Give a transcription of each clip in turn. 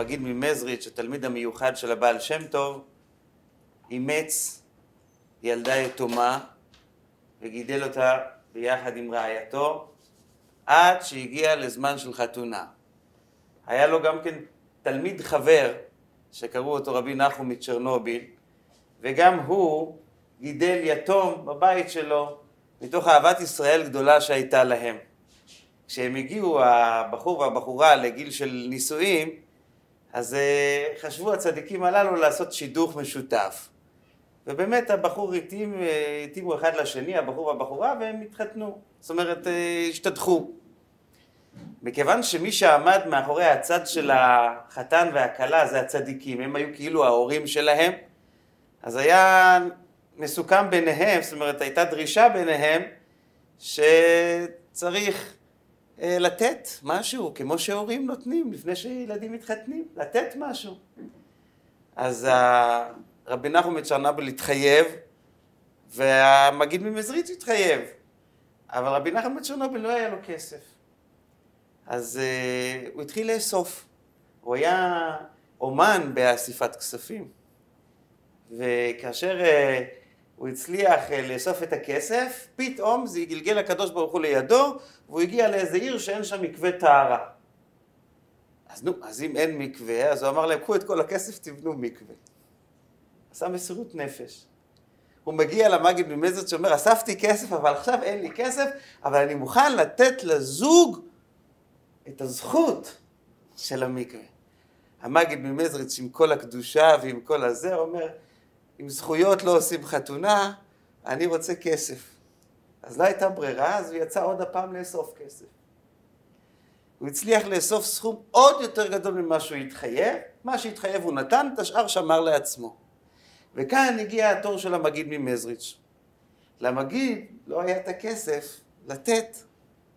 שהמגיד ממזריץ', התלמיד המיוחד של הבעל שם טוב, אימץ ילדה יתומה וגידל אותה ביחד עם רעייתו עד שהגיע לזמן של חתונה. היה לו גם כן תלמיד חבר שקראו אותו רבי נחום מצ'רנוביל וגם הוא גידל יתום בבית שלו מתוך אהבת ישראל גדולה שהייתה להם. כשהם הגיעו, הבחור והבחורה, לגיל של נישואים, אז אה, חשבו הצדיקים הללו לעשות שידוך משותף. ובאמת הבחור התאים, אה, התאימו אחד לשני, הבחור והבחורה, והם התחתנו. זאת אומרת, אה, השתדחו. מכיוון שמי שעמד מאחורי הצד של החתן והכלה זה הצדיקים, הם היו כאילו ההורים שלהם, אז היה מסוכם ביניהם, זאת אומרת הייתה דרישה ביניהם שצריך לתת משהו, כמו שהורים נותנים לפני שילדים מתחתנים, לתת משהו. אז רבי נחום מצ'רנבל התחייב, והמגיד ממזריץ' התחייב, אבל רבי נחום מצ'רנבל לא היה לו כסף. אז uh, הוא התחיל לאסוף. הוא היה אומן באסיפת כספים. וכאשר הוא הצליח לאסוף את הכסף, פתאום זה גלגל הקדוש ברוך הוא לידו, והוא הגיע לאיזה עיר שאין שם מקווה טהרה. אז נו, אז אם אין מקווה, אז הוא אמר להם, קחו את כל הכסף, תבנו מקווה. עשה מסירות נפש. הוא מגיע למגיד ממזרת שאומר, אספתי כסף, אבל עכשיו אין לי כסף, אבל אני מוכן לתת לזוג את הזכות של המקווה. המגיד ממזריץ' עם כל הקדושה ועם כל הזה, אומר, עם זכויות לא עושים חתונה, אני רוצה כסף. אז לא הייתה ברירה, אז הוא יצא עוד הפעם לאסוף כסף. הוא הצליח לאסוף סכום עוד יותר גדול ממה שהוא התחייב, מה שהתחייב הוא נתן, את השאר שמר לעצמו. וכאן הגיע התור של המגיד ממזריץ'. למגיד לא היה את הכסף לתת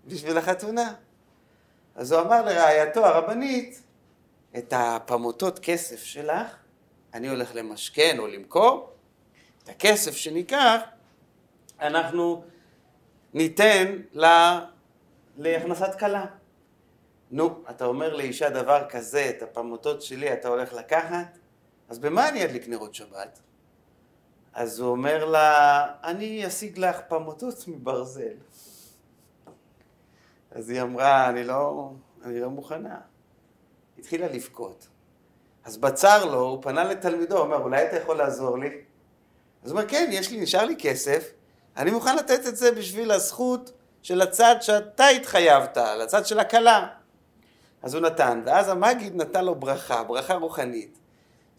בשביל החתונה. אז הוא אמר לרעייתו הרבנית, את הפמוטות כסף שלך, אני הולך למשכן או למכור, את הכסף שניקח, אנחנו ניתן לה, להכנסת כלה. נו, אתה אומר לאישה דבר כזה, את הפמוטות שלי אתה הולך לקחת? אז במה אני אדליק נרות שבת? אז הוא אומר לה, אני אשיג לך פמוטות מברזל. אז היא אמרה, אני לא, אני לא מוכנה. התחילה לבכות. אז בצר לו, הוא פנה לתלמידו, הוא אומר, אולי אתה יכול לעזור לי? אז הוא אומר, כן, יש לי, נשאר לי כסף, אני מוכן לתת את זה בשביל הזכות של הצד שאתה התחייבת, לצד של הכלה. אז הוא נתן, ואז המגיד נתן לו ברכה, ברכה רוחנית,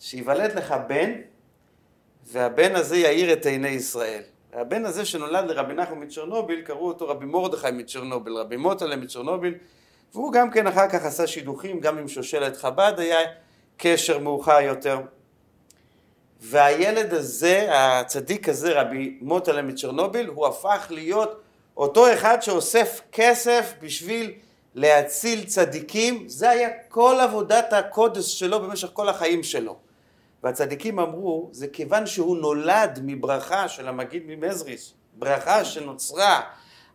שיוולד לך בן, והבן הזה יאיר את עיני ישראל. הבן הזה שנולד לרבי נחום מצ'רנוביל, קראו אותו רבי מרדכי מצ'רנוביל, רבי מוטלה מצ'רנוביל, והוא גם כן אחר כך עשה שידוכים, גם עם שושלת חב"ד היה קשר מאוחר יותר. והילד הזה, הצדיק הזה, רבי מוטלה מצ'רנוביל, הוא הפך להיות אותו אחד שאוסף כסף בשביל להציל צדיקים, זה היה כל עבודת הקודש שלו במשך כל החיים שלו. והצדיקים אמרו, זה כיוון שהוא נולד מברכה של המגיד ממזריס, ברכה שנוצרה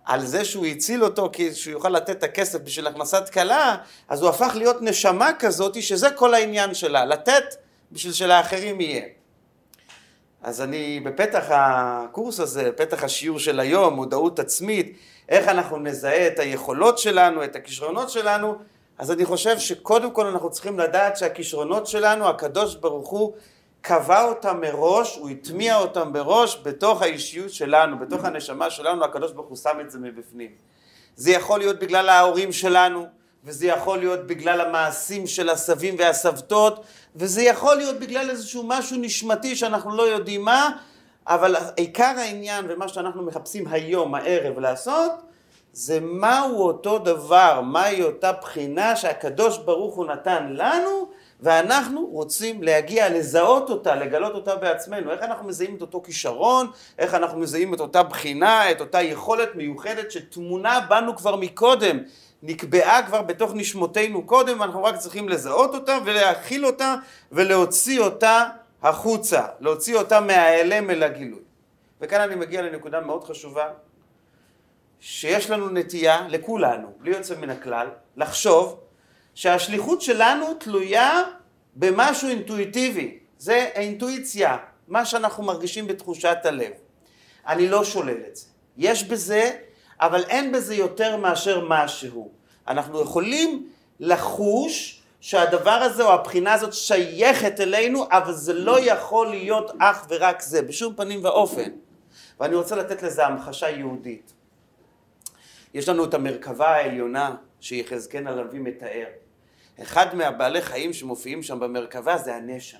על זה שהוא הציל אותו כי שהוא יוכל לתת את הכסף בשביל הכנסת כלה, אז הוא הפך להיות נשמה כזאת שזה כל העניין שלה, לתת בשביל שלאחרים יהיה. אז אני בפתח הקורס הזה, בפתח השיעור של היום, מודעות עצמית, איך אנחנו נזהה את היכולות שלנו, את הכישרונות שלנו, אז אני חושב שקודם כל אנחנו צריכים לדעת שהכישרונות שלנו, הקדוש ברוך הוא קבע אותם מראש, הוא הטמיע אותם בראש בתוך האישיות שלנו, בתוך הנשמה שלנו, הקדוש ברוך הוא שם את זה מבפנים. זה יכול להיות בגלל ההורים שלנו, וזה יכול להיות בגלל המעשים של הסבים והסבתות, וזה יכול להיות בגלל איזשהו משהו נשמתי שאנחנו לא יודעים מה, אבל עיקר העניין ומה שאנחנו מחפשים היום, הערב, לעשות, זה מהו אותו דבר, מהי אותה בחינה שהקדוש ברוך הוא נתן לנו, ואנחנו רוצים להגיע, לזהות אותה, לגלות אותה בעצמנו. איך אנחנו מזהים את אותו כישרון, איך אנחנו מזהים את אותה בחינה, את אותה יכולת מיוחדת שטמונה בנו כבר מקודם, נקבעה כבר בתוך נשמותינו קודם, ואנחנו רק צריכים לזהות אותה ולהכיל אותה ולהוציא אותה החוצה, להוציא אותה מההיעלם אל הגילוי. וכאן אני מגיע לנקודה מאוד חשובה, שיש לנו נטייה, לכולנו, בלי יוצא מן הכלל, לחשוב שהשליחות שלנו תלויה במשהו אינטואיטיבי, זה האינטואיציה, מה שאנחנו מרגישים בתחושת הלב. אני לא שולל את זה. יש בזה, אבל אין בזה יותר מאשר משהו. אנחנו יכולים לחוש שהדבר הזה או הבחינה הזאת שייכת אלינו, אבל זה לא יכול להיות אך ורק זה, בשום פנים ואופן. ואני רוצה לתת לזה המחשה יהודית. יש לנו את המרכבה העליונה שיחזקאל הנביא מתאר. אחד מהבעלי חיים שמופיעים שם במרכבה זה הנשר.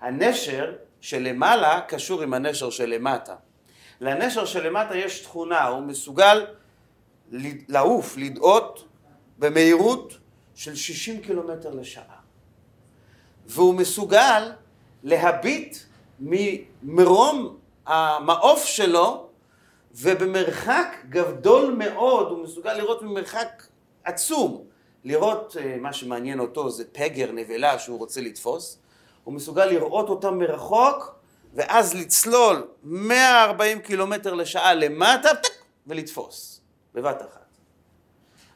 הנשר שלמעלה קשור עם הנשר שלמטה. לנשר שלמטה יש תכונה, הוא מסוגל לעוף, לדאות במהירות של 60 קילומטר לשעה. והוא מסוגל להביט ממרום המעוף שלו ובמרחק גדול מאוד, הוא מסוגל לראות ממרחק עצום, לראות אה, מה שמעניין אותו זה פגר, נבלה שהוא רוצה לתפוס, הוא מסוגל לראות אותם מרחוק ואז לצלול 140 קילומטר לשעה למטה ולתפוס בבת אחת.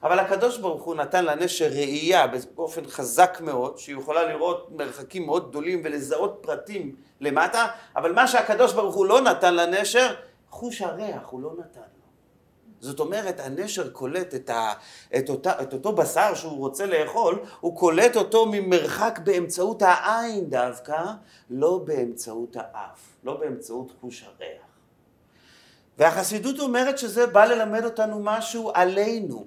אבל הקדוש ברוך הוא נתן לנשר ראייה באופן חזק מאוד, שהיא יכולה לראות מרחקים מאוד גדולים ולזהות פרטים למטה, אבל מה שהקדוש ברוך הוא לא נתן לנשר, חוש הריח הוא לא נתן. זאת אומרת, הנשר קולט את, ה, את, אותה, את אותו בשר שהוא רוצה לאכול, הוא קולט אותו ממרחק באמצעות העין דווקא, לא באמצעות האף, לא באמצעות חוש הריח. והחסידות אומרת שזה בא ללמד אותנו משהו עלינו.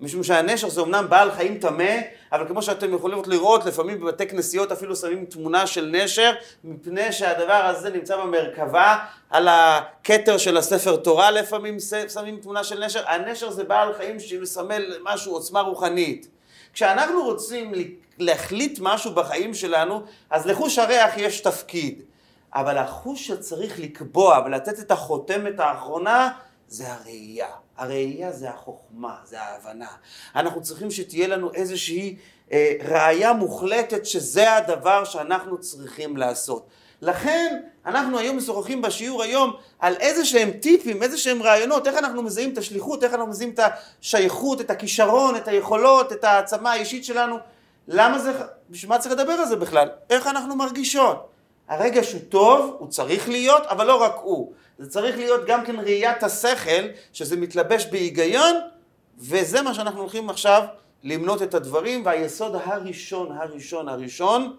משום שהנשר זה אמנם בעל חיים טמא, אבל כמו שאתם יכולים לראות, לפעמים בבתי כנסיות אפילו שמים תמונה של נשר, מפני שהדבר הזה נמצא במרכבה, על הכתר של הספר תורה לפעמים שמים תמונה של נשר. הנשר זה בעל חיים שמסמל משהו, עוצמה רוחנית. כשאנחנו רוצים להחליט משהו בחיים שלנו, אז לחוש הריח יש תפקיד. אבל החוש שצריך לקבוע ולתת את החותמת האחרונה, זה הראייה. הראייה זה החוכמה, זה ההבנה. אנחנו צריכים שתהיה לנו איזושהי אה, ראייה מוחלטת שזה הדבר שאנחנו צריכים לעשות. לכן אנחנו היום משוחחים בשיעור היום על איזה שהם טיפים, איזה שהם רעיונות, איך אנחנו מזהים את השליחות, איך אנחנו מזהים את השייכות, את הכישרון, את היכולות, את העצמה האישית שלנו. למה זה, בשביל מה צריך לדבר על זה בכלל? איך אנחנו מרגישות? הרגש הוא טוב, הוא צריך להיות, אבל לא רק הוא. זה צריך להיות גם כן ראיית השכל, שזה מתלבש בהיגיון, וזה מה שאנחנו הולכים עכשיו למנות את הדברים, והיסוד הראשון, הראשון, הראשון,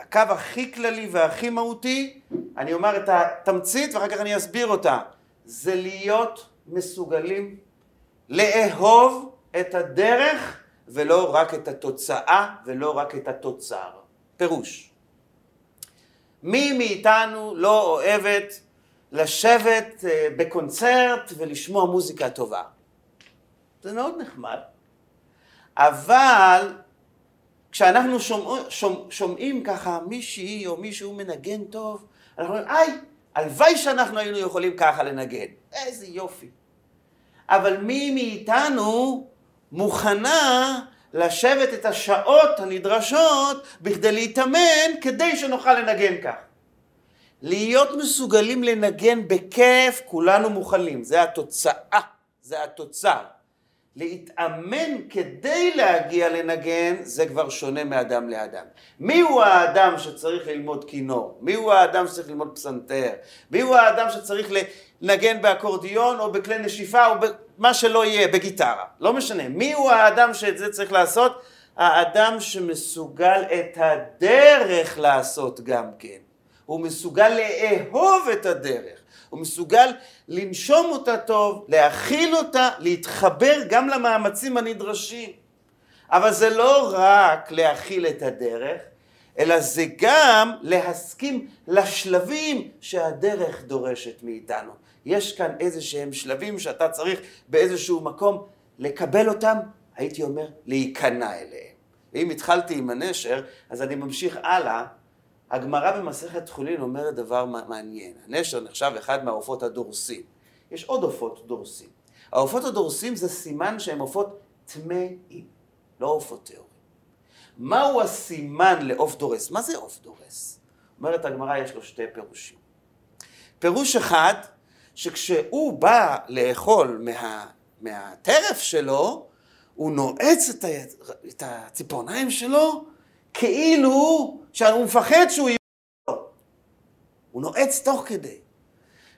הקו הכי כללי והכי מהותי, אני אומר את התמצית ואחר כך אני אסביר אותה, זה להיות מסוגלים לאהוב את הדרך ולא רק את התוצאה ולא רק את התוצר. פירוש. מי מאיתנו לא אוהבת לשבת אה, בקונצרט ולשמוע מוזיקה טובה? זה מאוד נחמד, אבל כשאנחנו שומע, שומע, שומעים ככה מישהי או מישהו מנגן טוב, אנחנו אומרים, איי, הלוואי שאנחנו היינו יכולים ככה לנגן, איזה יופי. אבל מי מאיתנו מוכנה לשבת את השעות הנדרשות בכדי להתאמן כדי שנוכל לנגן כך. להיות מסוגלים לנגן בכיף, כולנו מוכנים, זה התוצאה, זה התוצר. להתאמן כדי להגיע לנגן, זה כבר שונה מאדם לאדם. מי הוא האדם שצריך ללמוד כינור? מי הוא האדם שצריך ללמוד פסנתר? מי הוא האדם שצריך לנגן באקורדיון או בכלי נשיפה או במה שלא יהיה, בגיטרה? לא משנה. מי הוא האדם שאת זה צריך לעשות? האדם שמסוגל את הדרך לעשות גם כן. הוא מסוגל לאהוב את הדרך. הוא מסוגל לנשום אותה טוב, להכיל אותה, להתחבר גם למאמצים הנדרשים. אבל זה לא רק להכיל את הדרך, אלא זה גם להסכים לשלבים שהדרך דורשת מאיתנו. יש כאן איזה שהם שלבים שאתה צריך באיזשהו מקום לקבל אותם, הייתי אומר, להיכנע אליהם. ואם התחלתי עם הנשר, אז אני ממשיך הלאה הגמרא במסכת חולין אומרת דבר מעניין. הנשר נחשב אחד מהעופות הדורסים. יש עוד עופות דורסים. העופות הדורסים זה סימן שהם עופות טמאים, לא עופות טהורים. מהו הסימן לעוף דורס? מה זה עוף דורס? אומרת הגמרא, יש לו שתי פירושים. פירוש אחד, שכשהוא בא לאכול מה, מהטרף שלו, הוא נועץ את, ה, את הציפורניים שלו כאילו שהוא מפחד שהוא יהיה... הוא נועץ תוך כדי.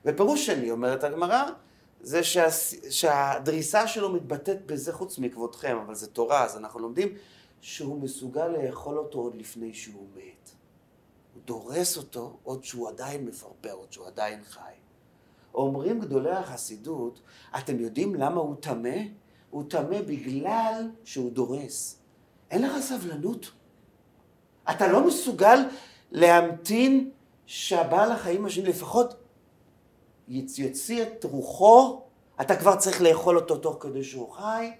ופירוש שני, אומרת הגמרא, זה שה, שהדריסה שלו מתבטאת בזה חוץ מכבודכם, אבל זה תורה, אז אנחנו לומדים שהוא מסוגל לאכול אותו עוד לפני שהוא מת. הוא דורס אותו עוד שהוא עדיין מפרפר, עוד שהוא עדיין חי. אומרים גדולי החסידות, אתם יודעים למה הוא טמא? הוא טמא בגלל שהוא דורס. אין לך סבלנות. אתה לא מסוגל להמתין שהבעל החיים השני לפחות יוציא את רוחו, אתה כבר צריך לאכול אותו תוך כדי שהוא חי.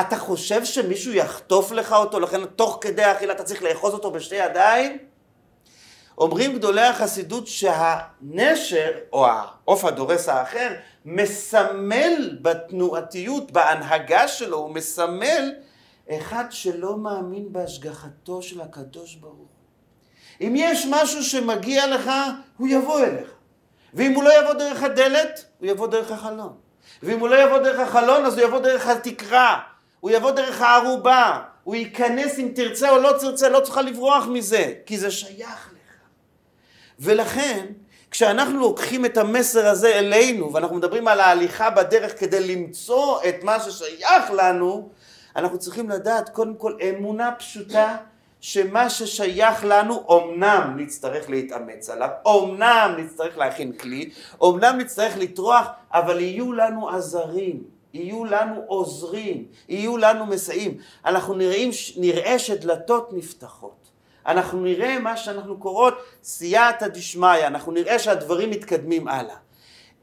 אתה חושב שמישהו יחטוף לך אותו, לכן תוך כדי האכילה אתה צריך לאחוז אותו בשתי ידיים? אומרים גדולי החסידות שהנשר, או העוף הדורס האחר, מסמל בתנועתיות, בהנהגה שלו, הוא מסמל אחד שלא מאמין בהשגחתו של הקדוש ברוך הוא. אם יש משהו שמגיע לך, הוא יבוא אליך. ואם הוא לא יבוא דרך הדלת, הוא יבוא דרך החלון. ואם הוא לא יבוא דרך החלון, אז הוא יבוא דרך התקרה. הוא יבוא דרך הערובה. הוא ייכנס אם תרצה או לא תרצה, לא צריכה לברוח מזה, כי זה שייך. ולכן, כשאנחנו לוקחים את המסר הזה אלינו, ואנחנו מדברים על ההליכה בדרך כדי למצוא את מה ששייך לנו, אנחנו צריכים לדעת קודם כל אמונה פשוטה שמה ששייך לנו, אמנם נצטרך להתאמץ עליו, אמנם נצטרך להכין כלי, אמנם נצטרך לטרוח, אבל יהיו לנו עזרים, יהיו לנו עוזרים, יהיו לנו מסייעים. אנחנו נראים, נראה שדלתות נפתחות. אנחנו נראה מה שאנחנו קוראות סייעתא דשמיא, אנחנו נראה שהדברים מתקדמים הלאה.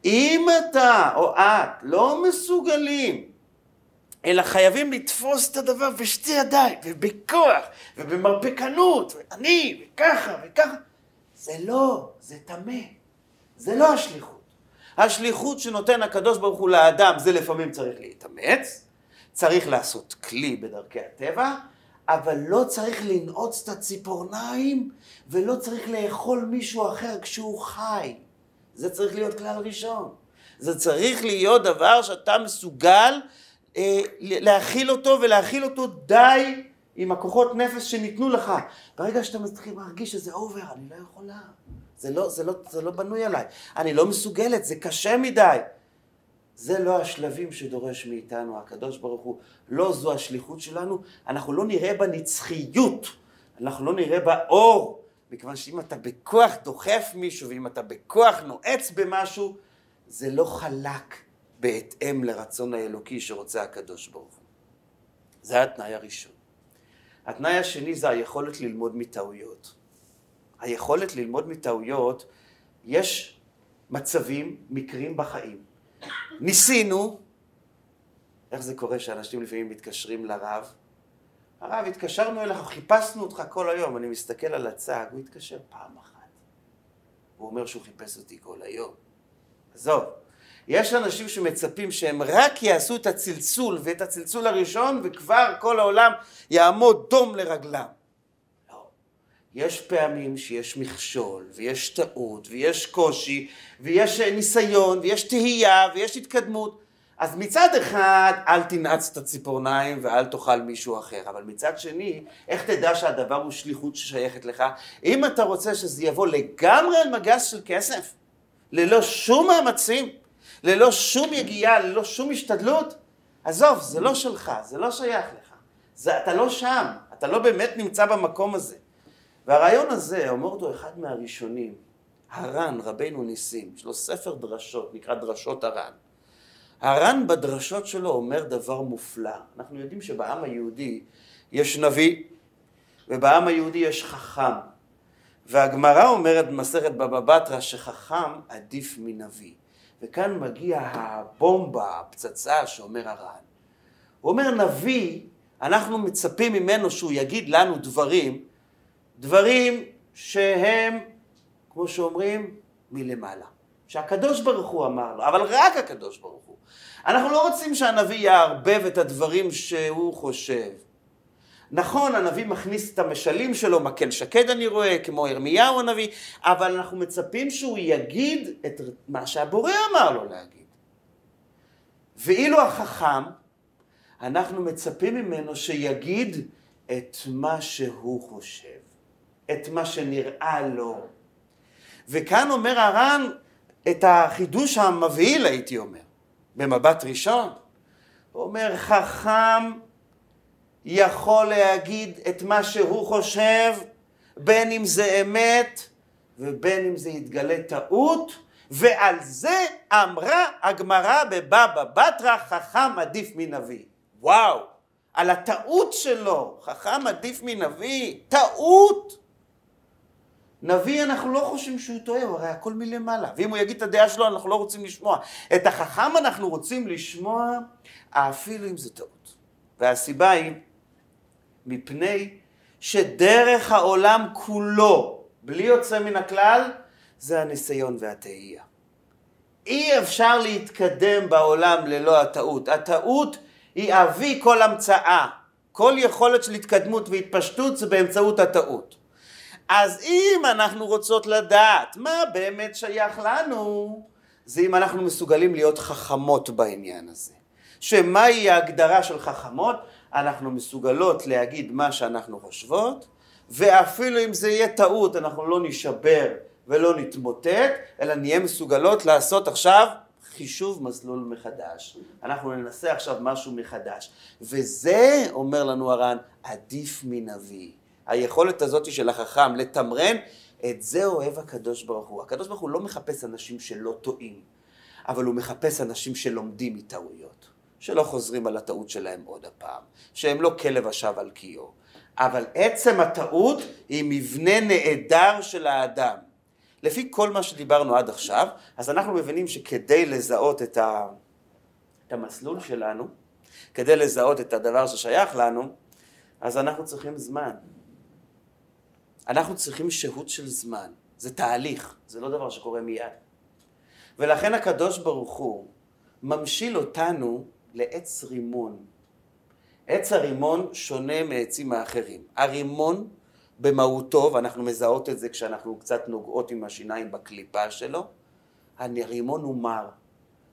אם אתה או את לא מסוגלים אלא חייבים לתפוס את הדבר בשתי ידיים, ובכוח, ובמרפקנות, ואני, וככה, וככה. זה לא, זה טמא. זה לא השליחות. השליחות שנותן הקדוש ברוך הוא לאדם, זה לפעמים צריך להתאמץ, צריך לעשות כלי בדרכי הטבע, אבל לא צריך לנעוץ את הציפורניים, ולא צריך לאכול מישהו אחר כשהוא חי. זה צריך להיות כלל ראשון. זה צריך להיות דבר שאתה מסוגל אה, להכיל אותו ולהכיל אותו די עם הכוחות נפש שניתנו לך. ברגע שאתה מתחיל להרגיש שזה אובר, אני לא יכולה. זה לא, זה, לא, זה לא בנוי עליי. אני לא מסוגלת, זה קשה מדי. זה לא השלבים שדורש מאיתנו הקדוש ברוך הוא. לא זו השליחות שלנו. אנחנו לא נראה בנצחיות. אנחנו לא נראה באור. מכיוון שאם אתה בכוח דוחף מישהו, ואם אתה בכוח נועץ במשהו, זה לא חלק. בהתאם לרצון האלוקי שרוצה הקדוש ברוך הוא. זה התנאי הראשון. התנאי השני זה היכולת ללמוד מטעויות. היכולת ללמוד מטעויות, יש מצבים, מקרים בחיים. ניסינו, איך זה קורה שאנשים לפעמים מתקשרים לרב? הרב, התקשרנו אליך, חיפשנו אותך כל היום. אני מסתכל על הצג, הוא התקשר פעם אחת. הוא אומר שהוא חיפש אותי כל היום. עזוב, יש אנשים שמצפים שהם רק יעשו את הצלצול ואת הצלצול הראשון וכבר כל העולם יעמוד דום לרגלם. יש פעמים שיש מכשול ויש טעות ויש קושי ויש ניסיון ויש תהייה ויש התקדמות. אז מצד אחד אל תנעץ את הציפורניים ואל תאכל מישהו אחר, אבל מצד שני, איך תדע שהדבר הוא שליחות ששייכת לך? אם אתה רוצה שזה יבוא לגמרי על מגס של כסף, ללא שום מאמצים, ללא שום יגיעה, ללא שום השתדלות, עזוב, זה לא שלך, זה לא שייך לך. זה, אתה לא שם, אתה לא באמת נמצא במקום הזה. והרעיון הזה, אומר אותו אחד מהראשונים, הר"ן, רבנו ניסים, יש לו ספר דרשות, נקרא דרשות הר"ן. הר"ן בדרשות שלו אומר דבר מופלא. אנחנו יודעים שבעם היהודי יש נביא, ובעם היהודי יש חכם. והגמרא אומרת במסכת בבא בתרא שחכם עדיף מנביא. וכאן מגיע הבומבה, הפצצה שאומר הר"ן. הוא אומר נביא, אנחנו מצפים ממנו שהוא יגיד לנו דברים, דברים שהם, כמו שאומרים, מלמעלה. שהקדוש ברוך הוא אמר לו, אבל רק הקדוש ברוך הוא. אנחנו לא רוצים שהנביא יערבב את הדברים שהוא חושב. נכון, הנביא מכניס את המשלים שלו, מקל שקד אני רואה, כמו ירמיהו הנביא, אבל אנחנו מצפים שהוא יגיד את מה שהבורא אמר לו להגיד. ואילו החכם, אנחנו מצפים ממנו שיגיד את מה שהוא חושב, את מה שנראה לו. וכאן אומר הר"ן את החידוש המבהיל, הייתי אומר, במבט ראשון. הוא אומר, חכם יכול להגיד את מה שהוא חושב, בין אם זה אמת ובין אם זה יתגלה טעות, ועל זה אמרה הגמרא בבבא בתרא, חכם עדיף מנביא. וואו, על הטעות שלו, חכם עדיף מנביא, טעות. נביא אנחנו לא חושבים שהוא טועה, הוא הרי הכל מלמעלה. ואם הוא יגיד את הדעה שלו, אנחנו לא רוצים לשמוע. את החכם אנחנו רוצים לשמוע, אפילו אם זה טעות. והסיבה היא, מפני שדרך העולם כולו, בלי יוצא מן הכלל, זה הניסיון והתהייה. אי אפשר להתקדם בעולם ללא הטעות. הטעות היא אבי כל המצאה. כל יכולת של התקדמות והתפשטות זה באמצעות הטעות. אז אם אנחנו רוצות לדעת מה באמת שייך לנו, זה אם אנחנו מסוגלים להיות חכמות בעניין הזה. שמהי ההגדרה של חכמות? אנחנו מסוגלות להגיד מה שאנחנו חושבות, ואפילו אם זה יהיה טעות, אנחנו לא נשבר ולא נתמוטט, אלא נהיה מסוגלות לעשות עכשיו חישוב מסלול מחדש. אנחנו ננסה עכשיו משהו מחדש. וזה, אומר לנו הר"ן, עדיף מנביא. היכולת הזאת של החכם לתמרן, את זה אוהב הקדוש ברוך הוא. הקדוש ברוך הוא לא מחפש אנשים שלא טועים, אבל הוא מחפש אנשים שלומדים מטעויות, שלא חוזרים על הטעות שלהם עוד הפעם, שהם לא כלב השב על קיו. אבל עצם הטעות היא מבנה נעדר של האדם. לפי כל מה שדיברנו עד עכשיו, אז אנחנו מבינים שכדי לזהות את, ה... את המסלול שלנו, כדי לזהות את הדבר ששייך לנו, אז אנחנו צריכים זמן. אנחנו צריכים שהות של זמן. זה תהליך, זה לא דבר שקורה מיד. ולכן הקדוש ברוך הוא ממשיל אותנו לעץ רימון. עץ הרימון שונה מעצים האחרים. הרימון במהותו, ואנחנו מזהות את זה כשאנחנו קצת נוגעות עם השיניים בקליפה שלו, הרימון הוא מר.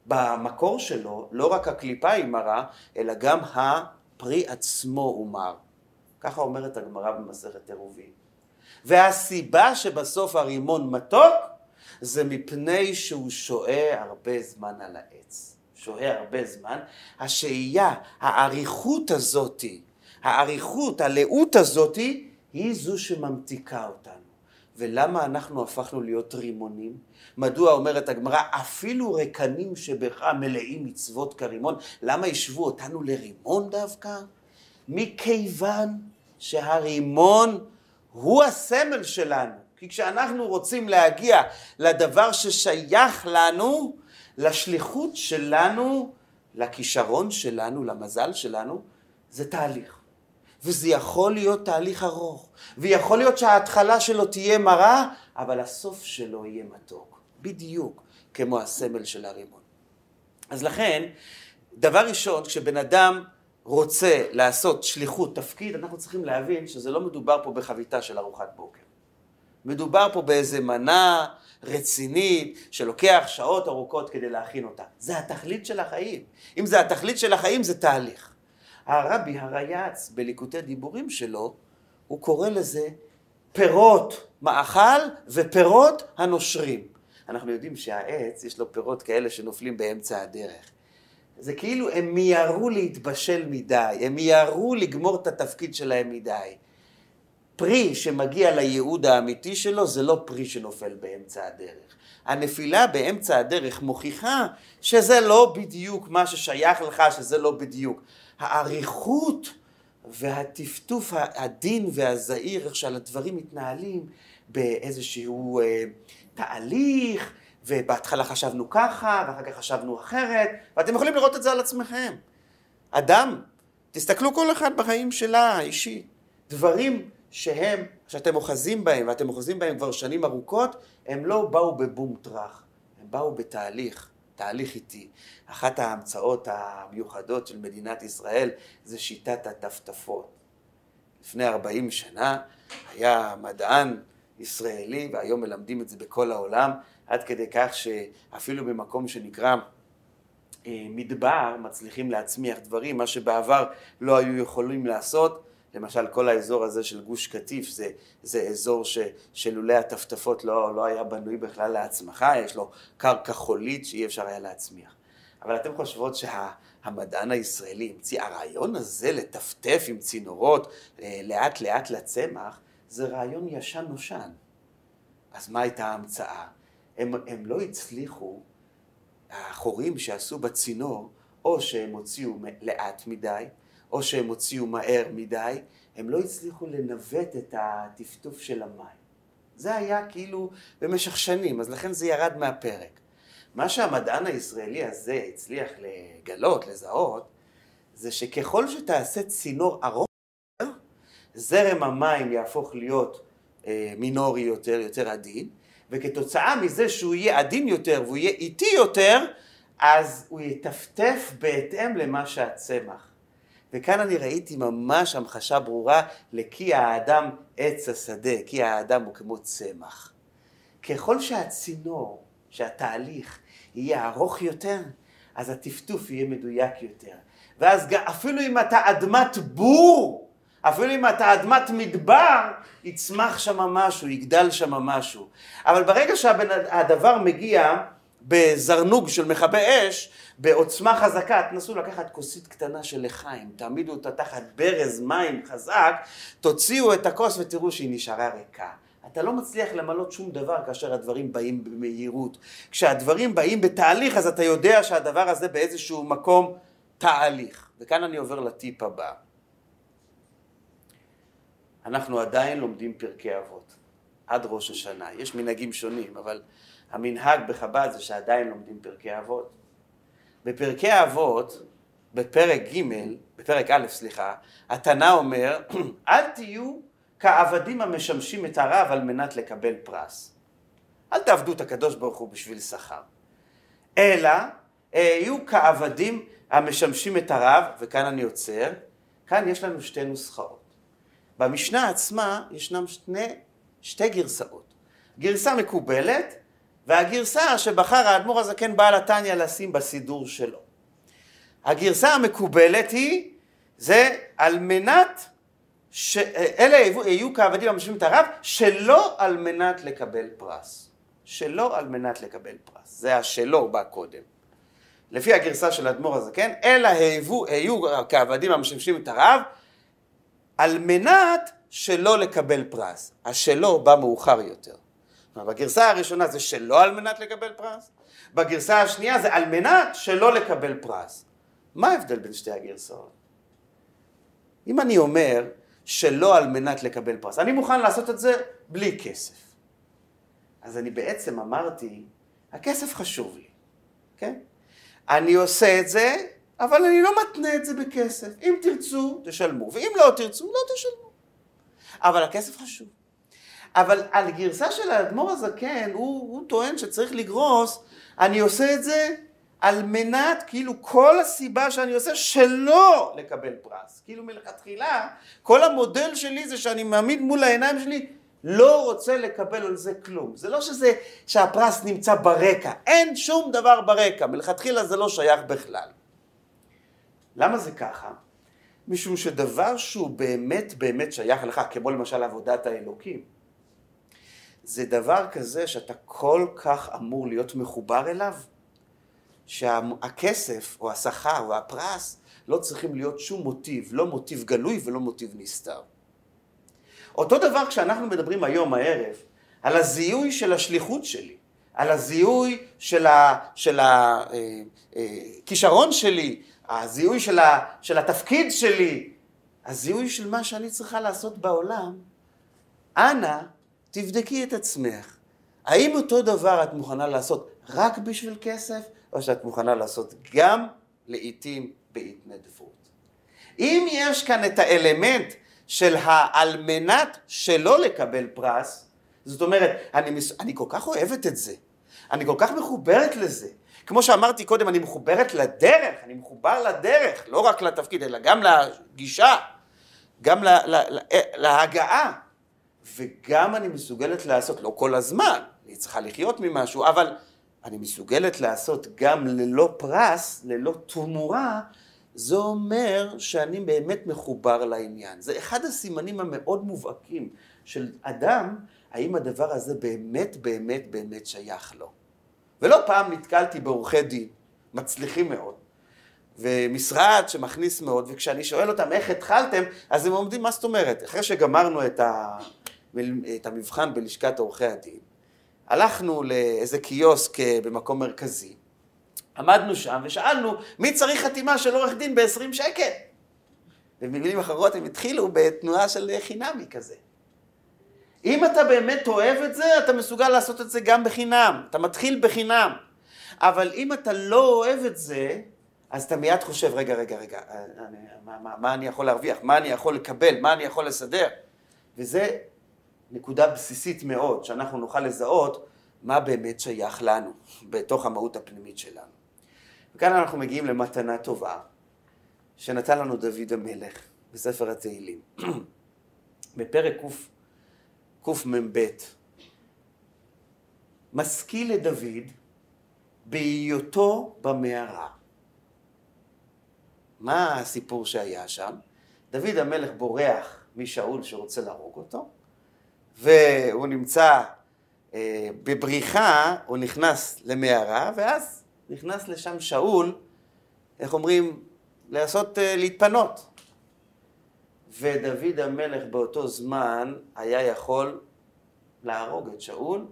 במקור שלו, לא רק הקליפה היא מרה, אלא גם הפרי עצמו הוא מר. ככה אומרת הגמרא במסכת עירובין. והסיבה שבסוף הרימון מתוק, זה מפני שהוא שוהה הרבה זמן על העץ. שוהה הרבה זמן. השהייה, האריכות הזאתי, האריכות, הלאות הזאתי, היא זו שממתיקה אותנו. ולמה אנחנו הפכנו להיות רימונים? מדוע אומרת הגמרא, אפילו רקנים שבך מלאים מצוות כרימון, למה השוו אותנו לרימון דווקא? מכיוון שהרימון הוא הסמל שלנו. כי כשאנחנו רוצים להגיע לדבר ששייך לנו, לשליחות שלנו, לכישרון שלנו, למזל שלנו, זה תהליך. וזה יכול להיות תהליך ארוך, ויכול להיות שההתחלה שלו תהיה מרה, אבל הסוף שלו יהיה מתוק. בדיוק כמו הסמל של הרימון. אז לכן, דבר ראשון, כשבן אדם רוצה לעשות שליחות, תפקיד, אנחנו צריכים להבין שזה לא מדובר פה בחביתה של ארוחת בוקר. מדובר פה באיזה מנה רצינית שלוקח שעות ארוכות כדי להכין אותה. זה התכלית של החיים. אם זה התכלית של החיים זה תהליך. הרבי הרייץ בליקוטי דיבורים שלו, הוא קורא לזה פירות מאכל ופירות הנושרים. אנחנו יודעים שהעץ יש לו פירות כאלה שנופלים באמצע הדרך. זה כאילו הם מיהרו להתבשל מדי, הם מיהרו לגמור את התפקיד שלהם מדי. פרי שמגיע לייעוד האמיתי שלו זה לא פרי שנופל באמצע הדרך. הנפילה באמצע הדרך מוכיחה שזה לא בדיוק מה ששייך לך, שזה לא בדיוק. האריכות והטפטוף הדין והזהיר, איך שהדברים מתנהלים באיזשהו אה, תהליך, ובהתחלה חשבנו ככה, ואחר כך חשבנו אחרת, ואתם יכולים לראות את זה על עצמכם. אדם, תסתכלו כל אחד בחיים שלה האישית. דברים שהם, שאתם אוחזים בהם, ואתם אוחזים בהם כבר שנים ארוכות, הם לא באו בבום טראח, הם באו בתהליך, תהליך איטי. אחת ההמצאות המיוחדות של מדינת ישראל זה שיטת הטפטפות. לפני 40 שנה היה מדען ישראלי, והיום מלמדים את זה בכל העולם, עד כדי כך שאפילו במקום שנקרא אה, מדבר מצליחים להצמיח דברים, מה שבעבר לא היו יכולים לעשות, למשל כל האזור הזה של גוש קטיף זה, זה אזור ש, שלולא הטפטפות לא, לא היה בנוי בכלל להצמחה, יש לו קרקע חולית שאי אפשר היה להצמיח. אבל אתן חושבות שהמדען הישראלי המציא, הרעיון הזה לטפטף עם צינורות אה, לאט לאט לצמח, זה רעיון ישן נושן. אז מה הייתה ההמצאה? הם, הם לא הצליחו, החורים שעשו בצינור, או שהם הוציאו לאט מדי, או שהם הוציאו מהר מדי, הם לא הצליחו לנווט את הטפטוף של המים. זה היה כאילו במשך שנים, אז לכן זה ירד מהפרק. מה שהמדען הישראלי הזה הצליח לגלות, לזהות, זה שככל שתעשה צינור ארוך יותר, זרם המים יהפוך להיות אה, מינורי יותר, יותר עדין, וכתוצאה מזה שהוא יהיה עדין יותר והוא יהיה איטי יותר, אז הוא יטפטף בהתאם למה שהצמח. וכאן אני ראיתי ממש המחשה ברורה לכי האדם עץ השדה, כי האדם הוא כמו צמח. ככל שהצינור, שהתהליך יהיה ארוך יותר, אז הטפטוף יהיה מדויק יותר. ואז אפילו אם אתה אדמת בור, אפילו אם אתה אדמת מדבר, יצמח שם משהו, יגדל שם משהו. אבל ברגע שהדבר מגיע בזרנוג של מכבי אש, בעוצמה חזקה, תנסו לקחת כוסית קטנה של לחיים, תעמידו אותה תחת ברז מים חזק, תוציאו את הכוס ותראו שהיא נשארה ריקה. אתה לא מצליח למלות שום דבר כאשר הדברים באים במהירות. כשהדברים באים בתהליך, אז אתה יודע שהדבר הזה באיזשהו מקום תהליך. וכאן אני עובר לטיפ הבא. אנחנו עדיין לומדים פרקי אבות, עד ראש השנה. יש מנהגים שונים, אבל המנהג בחב"ד זה שעדיין לומדים פרקי אבות. בפרקי האבות, בפרק ג', בפרק א', סליחה, התנא אומר, אל תהיו כעבדים המשמשים את הרב על מנת לקבל פרס. אל תעבדו את הקדוש ברוך הוא בשביל שכר. אלא יהיו כעבדים המשמשים את הרב, וכאן אני עוצר, כאן יש לנו שתי נוסחאות. במשנה עצמה ישנם שני, שתי גרסאות. גרסה מקובלת והגרסה שבחר האדמו"ר הזקן בעל התניא לשים בסידור שלו. הגרסה המקובלת היא, זה על מנת, ש... אלה יהיו כעבדים המשלמים את הרב, שלא על מנת לקבל פרס. שלא על מנת לקבל פרס. זה השלא בא קודם. לפי הגרסה של האדמו"ר הזקן, אלא היו כעבדים המשמשים את הרב, על מנת שלא לקבל פרס. השלא בא מאוחר יותר. בגרסה הראשונה זה שלא על מנת לקבל פרס, בגרסה השנייה זה על מנת שלא לקבל פרס. מה ההבדל בין שתי הגרסאות? אם אני אומר שלא על מנת לקבל פרס, אני מוכן לעשות את זה בלי כסף. אז אני בעצם אמרתי, הכסף חשוב לי, כן? אני עושה את זה, אבל אני לא מתנה את זה בכסף. אם תרצו, תשלמו, ואם לא תרצו, לא תשלמו. אבל הכסף חשוב. אבל על גרסה של האדמו"ר הזקן, הוא, הוא טוען שצריך לגרוס, אני עושה את זה על מנת, כאילו כל הסיבה שאני עושה שלא לקבל פרס. כאילו מלכתחילה, כל המודל שלי זה שאני מעמיד מול העיניים שלי, לא רוצה לקבל על זה כלום. זה לא שזה, שהפרס נמצא ברקע, אין שום דבר ברקע, מלכתחילה זה לא שייך בכלל. למה זה ככה? משום שדבר שהוא באמת באמת שייך לך, כמו למשל עבודת האלוקים, זה דבר כזה שאתה כל כך אמור להיות מחובר אליו, שהכסף או השכר או הפרס לא צריכים להיות שום מוטיב, לא מוטיב גלוי ולא מוטיב נסתר. אותו דבר כשאנחנו מדברים היום הערב על הזיהוי של השליחות שלי, על הזיהוי של, הכישרון אה, אה, שלי, הזיהוי של, ה, של התפקיד שלי, הזיהוי של מה שאני צריכה לעשות בעולם, אנא תבדקי את עצמך. האם אותו דבר את מוכנה לעשות רק בשביל כסף, או שאת מוכנה לעשות גם לעיתים בהתנדבות? אם יש כאן את האלמנט של העל מנת שלא לקבל פרס, זאת אומרת, אני, מס... אני כל כך אוהבת את זה, אני כל כך מחוברת לזה. כמו שאמרתי קודם, אני מחוברת לדרך, אני מחובר לדרך, לא רק לתפקיד, אלא גם לגישה, גם לה, לה, לה, להגעה. וגם אני מסוגלת לעשות, לא כל הזמן, אני צריכה לחיות ממשהו, אבל אני מסוגלת לעשות גם ללא פרס, ללא תמורה, זה אומר שאני באמת מחובר לעניין. זה אחד הסימנים המאוד מובהקים של אדם, האם הדבר הזה באמת באמת באמת שייך לו. ולא פעם נתקלתי בעורכי דין, מצליחים מאוד, ומשרד שמכניס מאוד, וכשאני שואל אותם איך התחלתם, אז הם עומדים, מה זאת אומרת? אחרי שגמרנו את, ה... את המבחן בלשכת עורכי הדין, הלכנו לאיזה קיוסק אה, במקום מרכזי, עמדנו שם ושאלנו מי צריך חתימה של עורך דין ב-20 שקל. ובמילים אחרות הם התחילו בתנועה של חינמי כזה. אם אתה באמת אוהב את זה, אתה מסוגל לעשות את זה גם בחינם. אתה מתחיל בחינם. אבל אם אתה לא אוהב את זה, אז אתה מיד חושב, רגע, רגע, רגע, אני, מה, מה, מה אני יכול להרוויח? מה אני יכול לקבל? מה אני יכול לסדר? וזה נקודה בסיסית מאוד, שאנחנו נוכל לזהות מה באמת שייך לנו, בתוך המהות הפנימית שלנו. וכאן אנחנו מגיעים למתנה טובה, שנתן לנו דוד המלך בספר התהילים. בפרק קמ"ב, משכיל לדוד בהיותו במערה. מה הסיפור שהיה שם? דוד המלך בורח משאול שרוצה להרוג אותו, והוא נמצא אה, בבריחה, הוא נכנס למערה, ואז נכנס לשם שאול, איך אומרים, לעשות, אה, להתפנות. ודוד המלך באותו זמן היה יכול להרוג את שאול,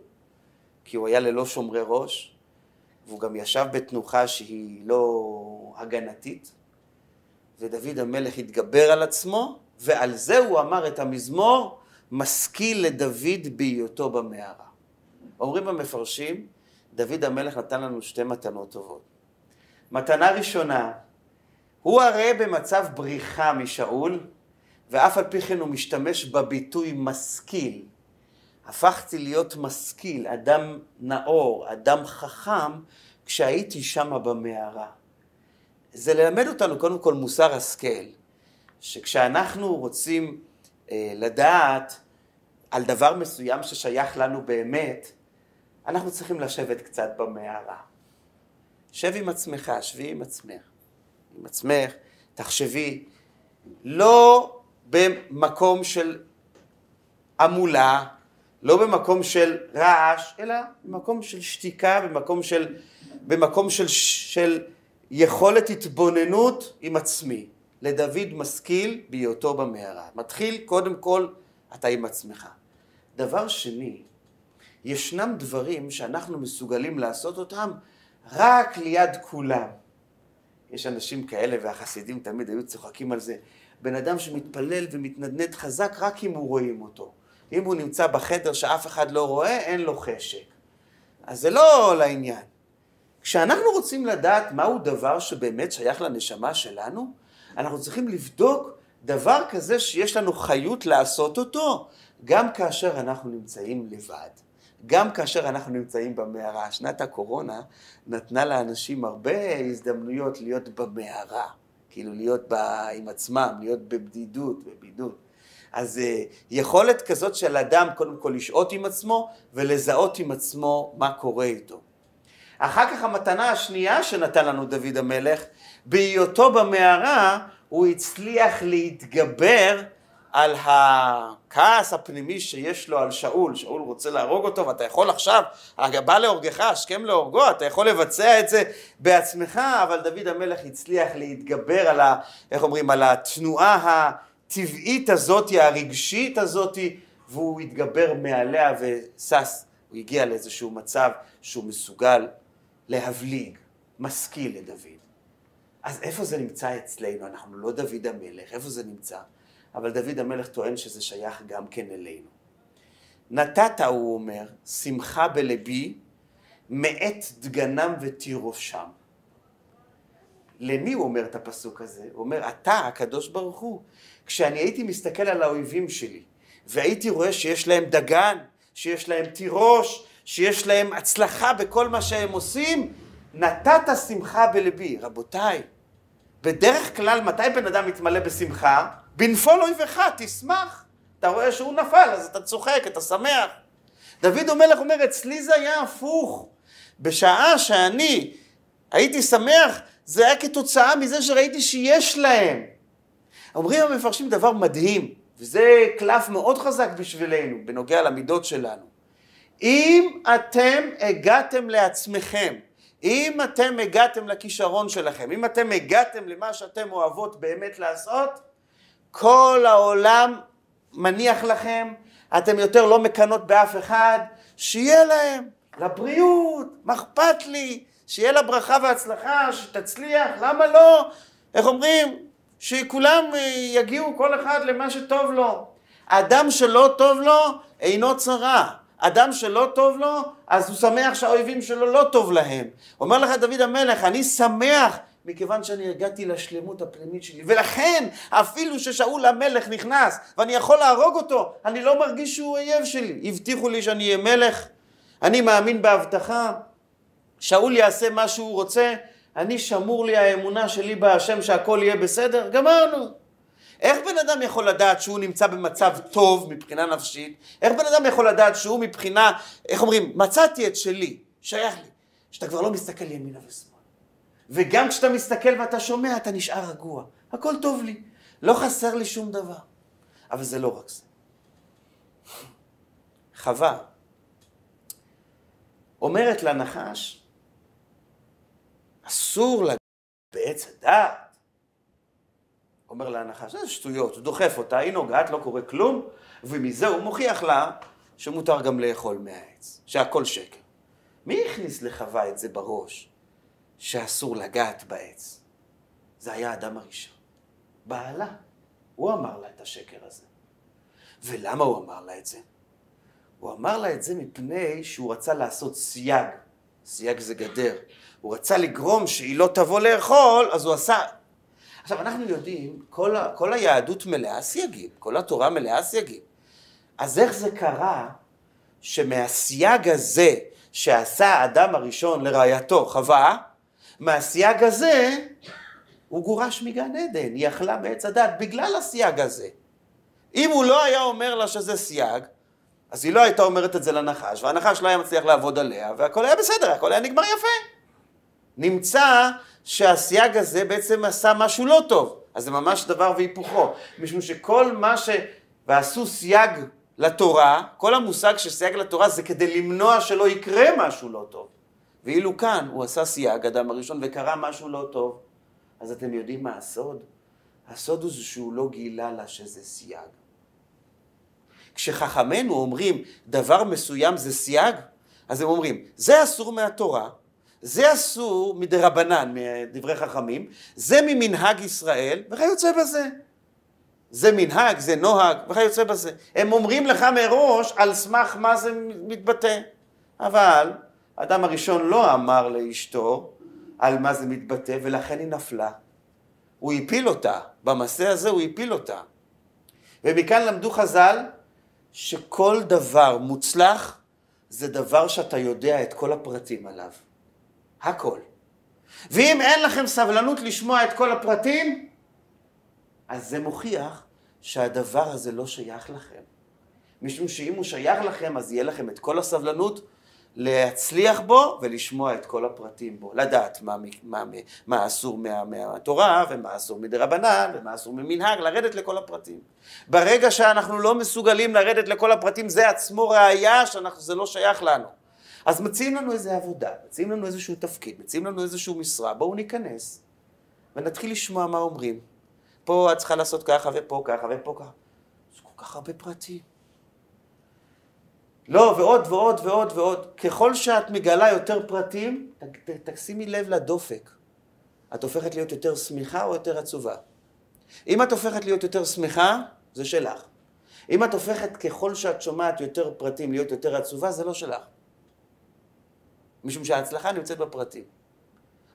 כי הוא היה ללא שומרי ראש, והוא גם ישב בתנוחה שהיא לא הגנתית, ודוד המלך התגבר על עצמו, ועל זה הוא אמר את המזמור, משכיל לדוד בהיותו במערה. אומרים המפרשים, דוד המלך נתן לנו שתי מתנות טובות. מתנה ראשונה, הוא הרי במצב בריחה משאול, ואף על פי כן הוא משתמש בביטוי משכיל. הפכתי להיות משכיל, אדם נאור, אדם חכם, כשהייתי שם במערה. זה ללמד אותנו קודם כל מוסר השכל, שכשאנחנו רוצים אה, לדעת על דבר מסוים ששייך לנו באמת, אנחנו צריכים לשבת קצת במערה. שב עם עצמך, שבי עם עצמך. עם עצמך, תחשבי, לא במקום של המולה, לא במקום של רעש, אלא במקום של שתיקה, במקום של, במקום של, של יכולת התבוננות עם עצמי. לדוד משכיל בהיותו במערה. מתחיל קודם כל אתה עם עצמך. דבר שני, ישנם דברים שאנחנו מסוגלים לעשות אותם רק ליד כולם. יש אנשים כאלה, והחסידים תמיד היו צוחקים על זה. בן אדם שמתפלל ומתנדנד חזק רק אם הוא רואים אותו. אם הוא נמצא בחדר שאף אחד לא רואה, אין לו חשק. אז זה לא לעניין. כשאנחנו רוצים לדעת מהו דבר שבאמת שייך לנשמה שלנו, אנחנו צריכים לבדוק דבר כזה שיש לנו חיות לעשות אותו, גם כאשר אנחנו נמצאים לבד. גם כאשר אנחנו נמצאים במערה. שנת הקורונה נתנה לאנשים הרבה הזדמנויות להיות במערה, כאילו להיות בה עם עצמם, להיות בבדידות, בבידוד. אז אה, יכולת כזאת של אדם קודם כל לשהות עם עצמו ולזהות עם עצמו מה קורה איתו. אחר כך המתנה השנייה שנתן לנו דוד המלך, בהיותו במערה הוא הצליח להתגבר על הכעס הפנימי שיש לו על שאול, שאול רוצה להרוג אותו ואתה יכול עכשיו, בא להורגך, השכם להורגו, אתה יכול לבצע את זה בעצמך, אבל דוד המלך הצליח להתגבר על ה... איך אומרים? על התנועה הטבעית הזאת, הרגשית הזאת, והוא התגבר מעליה ושש, הוא הגיע לאיזשהו מצב שהוא מסוגל להבליג, משכיל לדוד. אז איפה זה נמצא אצלנו? אנחנו לא דוד המלך, איפה זה נמצא? אבל דוד המלך טוען שזה שייך גם כן אלינו. נתת, הוא אומר, שמחה בלבי, מאת דגנם ותירושם. למי הוא אומר את הפסוק הזה? הוא אומר, אתה, הקדוש ברוך הוא, כשאני הייתי מסתכל על האויבים שלי, והייתי רואה שיש להם דגן, שיש להם תירוש, שיש להם הצלחה בכל מה שהם עושים, נתת שמחה בלבי. רבותיי, בדרך כלל מתי בן אדם מתמלא בשמחה? בנפול אויבך, תשמח. אתה רואה שהוא נפל, אז אתה צוחק, אתה שמח. דוד המלך אומר, אצלי זה היה הפוך. בשעה שאני הייתי שמח, זה היה כתוצאה מזה שראיתי שיש להם. אומרים המפרשים דבר מדהים, וזה קלף מאוד חזק בשבילנו, בנוגע למידות שלנו. אם אתם הגעתם לעצמכם, אם אתם הגעתם לכישרון שלכם, אם אתם הגעתם למה שאתם אוהבות באמת לעשות, כל העולם מניח לכם, אתם יותר לא מקנות באף אחד, שיהיה להם, לבריאות, מה אכפת לי, שיהיה לה ברכה והצלחה, שתצליח, למה לא? איך אומרים? שכולם יגיעו כל אחד למה שטוב לו. אדם שלא טוב לו, אינו צרה. אדם שלא טוב לו, אז הוא שמח שהאויבים שלו לא טוב להם. אומר לך דוד המלך, אני שמח מכיוון שאני הגעתי לשלמות הפנימית שלי. ולכן, אפילו ששאול המלך נכנס ואני יכול להרוג אותו, אני לא מרגיש שהוא אויב שלי. הבטיחו לי שאני אהיה מלך, אני מאמין בהבטחה, שאול יעשה מה שהוא רוצה, אני שמור לי האמונה שלי בהשם שהכל יהיה בסדר, גמרנו. איך בן אדם יכול לדעת שהוא נמצא במצב טוב מבחינה נפשית? איך בן אדם יכול לדעת שהוא מבחינה, איך אומרים, מצאתי את שלי, שייך לי, שאתה כבר לא מסתכל ימינה ושמאל. וגם כשאתה מסתכל ואתה שומע, אתה נשאר רגוע. הכל טוב לי, לא חסר לי שום דבר. אבל זה לא רק זה. חווה אומרת לנחש, אסור לגעת בעץ הדעת. אומר להנחש, זה שטויות, הוא דוחף אותה, היא נוגעת, לא קורה כלום, ומזה הוא מוכיח לה שמותר גם לאכול מהעץ, שהכל שקר. מי הכניס לחווה את זה בראש, שאסור לגעת בעץ? זה היה האדם הראשון. בעלה. הוא אמר לה את השקר הזה. ולמה הוא אמר לה את זה? הוא אמר לה את זה מפני שהוא רצה לעשות סייג. סייג זה גדר. הוא רצה לגרום שהיא לא תבוא לאכול, אז הוא עשה... עכשיו, אנחנו יודעים, כל, ה, כל היהדות מלאה סייגים, כל התורה מלאה סייגים. אז איך זה קרה שמהסייג הזה שעשה האדם הראשון לרעייתו, חווה, מהסייג הזה הוא גורש מגן עדן, היא אכלה מעץ הדעת בגלל הסייג הזה. אם הוא לא היה אומר לה שזה סייג, אז היא לא הייתה אומרת את זה לנחש, והנחש לא היה מצליח לעבוד עליה, והכל היה בסדר, הכל היה נגמר יפה. נמצא שהסייג הזה בעצם עשה משהו לא טוב, אז זה ממש דבר והיפוכו, משום שכל מה ש... ועשו סייג לתורה, כל המושג של סייג לתורה זה כדי למנוע שלא יקרה משהו לא טוב. ואילו כאן הוא עשה סייג, אדם הראשון, וקרה משהו לא טוב. אז אתם יודעים מה הסוד? הסוד הוא שהוא לא גילה לה שזה סייג. כשחכמינו אומרים דבר מסוים זה סייג, אז הם אומרים, זה אסור מהתורה, זה אסור מדרבנן, מדברי חכמים, זה ממנהג ישראל, וכיוצא בזה. זה מנהג, זה נוהג, וכיוצא בזה. הם אומרים לך מראש על סמך מה זה מתבטא. אבל האדם הראשון לא אמר לאשתו על מה זה מתבטא, ולכן היא נפלה. הוא הפיל אותה, במעשה הזה הוא הפיל אותה. ומכאן למדו חז"ל שכל דבר מוצלח זה דבר שאתה יודע את כל הפרטים עליו. הכל. ואם אין לכם סבלנות לשמוע את כל הפרטים, אז זה מוכיח שהדבר הזה לא שייך לכם. משום שאם הוא שייך לכם, אז יהיה לכם את כל הסבלנות להצליח בו ולשמוע את כל הפרטים בו, לדעת מה, מה, מה אסור מה, מהתורה ומה אסור מדרבנן ומה אסור ממנהג, לרדת לכל הפרטים. ברגע שאנחנו לא מסוגלים לרדת לכל הפרטים, זה עצמו ראייה שזה לא שייך לנו. אז מציעים לנו איזה עבודה, מציעים לנו איזשהו תפקיד, מציעים לנו איזשהו משרה, בואו ניכנס ונתחיל לשמוע מה אומרים. פה את צריכה לעשות ככה ופה ככה ופה ככה. זה כל כך הרבה פרטים. לא, ועוד ועוד ועוד ועוד. ככל שאת מגלה יותר פרטים, תשימי לב לדופק. את הופכת להיות יותר שמחה או יותר עצובה? אם את הופכת להיות יותר שמחה, זה שלך. אם את הופכת ככל שאת שומעת יותר פרטים להיות יותר עצובה, זה לא שלך. משום שההצלחה נמצאת בפרטים.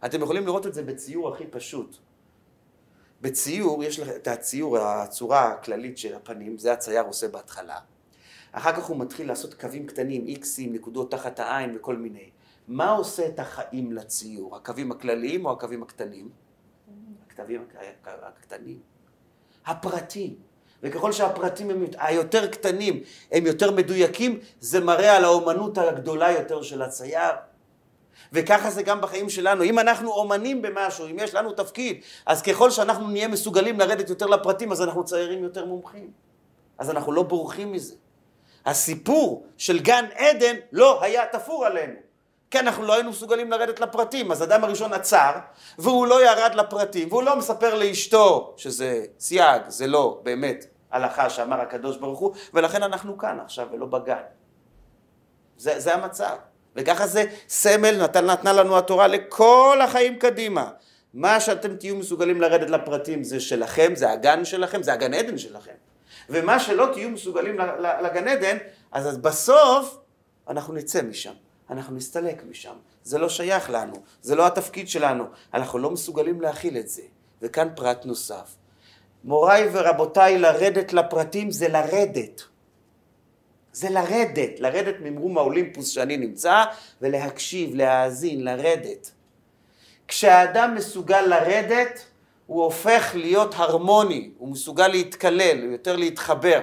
אתם יכולים לראות את זה בציור הכי פשוט. בציור, יש לך את הציור, הצורה הכללית של הפנים, זה הצייר עושה בהתחלה. אחר כך הוא מתחיל לעשות קווים קטנים, איקסים, נקודות תחת העין וכל מיני. מה עושה את החיים לציור? הקווים הכלליים או הקווים הקטנים? הקווים הקטנים. הפרטים. וככל שהפרטים הם היותר קטנים, הם יותר מדויקים, זה מראה על האומנות הגדולה יותר של הצייר. וככה זה גם בחיים שלנו. אם אנחנו אומנים במשהו, אם יש לנו תפקיד, אז ככל שאנחנו נהיה מסוגלים לרדת יותר לפרטים, אז אנחנו ציירים יותר מומחים. אז אנחנו לא בורחים מזה. הסיפור של גן עדן לא היה תפור עלינו. כי אנחנו לא היינו מסוגלים לרדת לפרטים. אז אדם הראשון עצר, והוא לא ירד לפרטים, והוא לא מספר לאשתו שזה סייג, זה לא באמת הלכה שאמר הקדוש ברוך הוא, ולכן אנחנו כאן עכשיו ולא בגן. זה, זה המצב. וככה זה סמל נתן, נתנה לנו התורה לכל החיים קדימה. מה שאתם תהיו מסוגלים לרדת לפרטים זה שלכם, זה הגן שלכם, זה הגן עדן שלכם. ומה שלא תהיו מסוגלים לגן עדן, אז בסוף אנחנו נצא משם, אנחנו נסתלק משם. זה לא שייך לנו, זה לא התפקיד שלנו, אנחנו לא מסוגלים להכיל את זה. וכאן פרט נוסף. מוריי ורבותיי, לרדת לפרטים זה לרדת. זה לרדת, לרדת ממרום האולימפוס שאני נמצא, ולהקשיב, להאזין, לרדת. כשהאדם מסוגל לרדת, הוא הופך להיות הרמוני, הוא מסוגל להתקלל, הוא יותר להתחבר.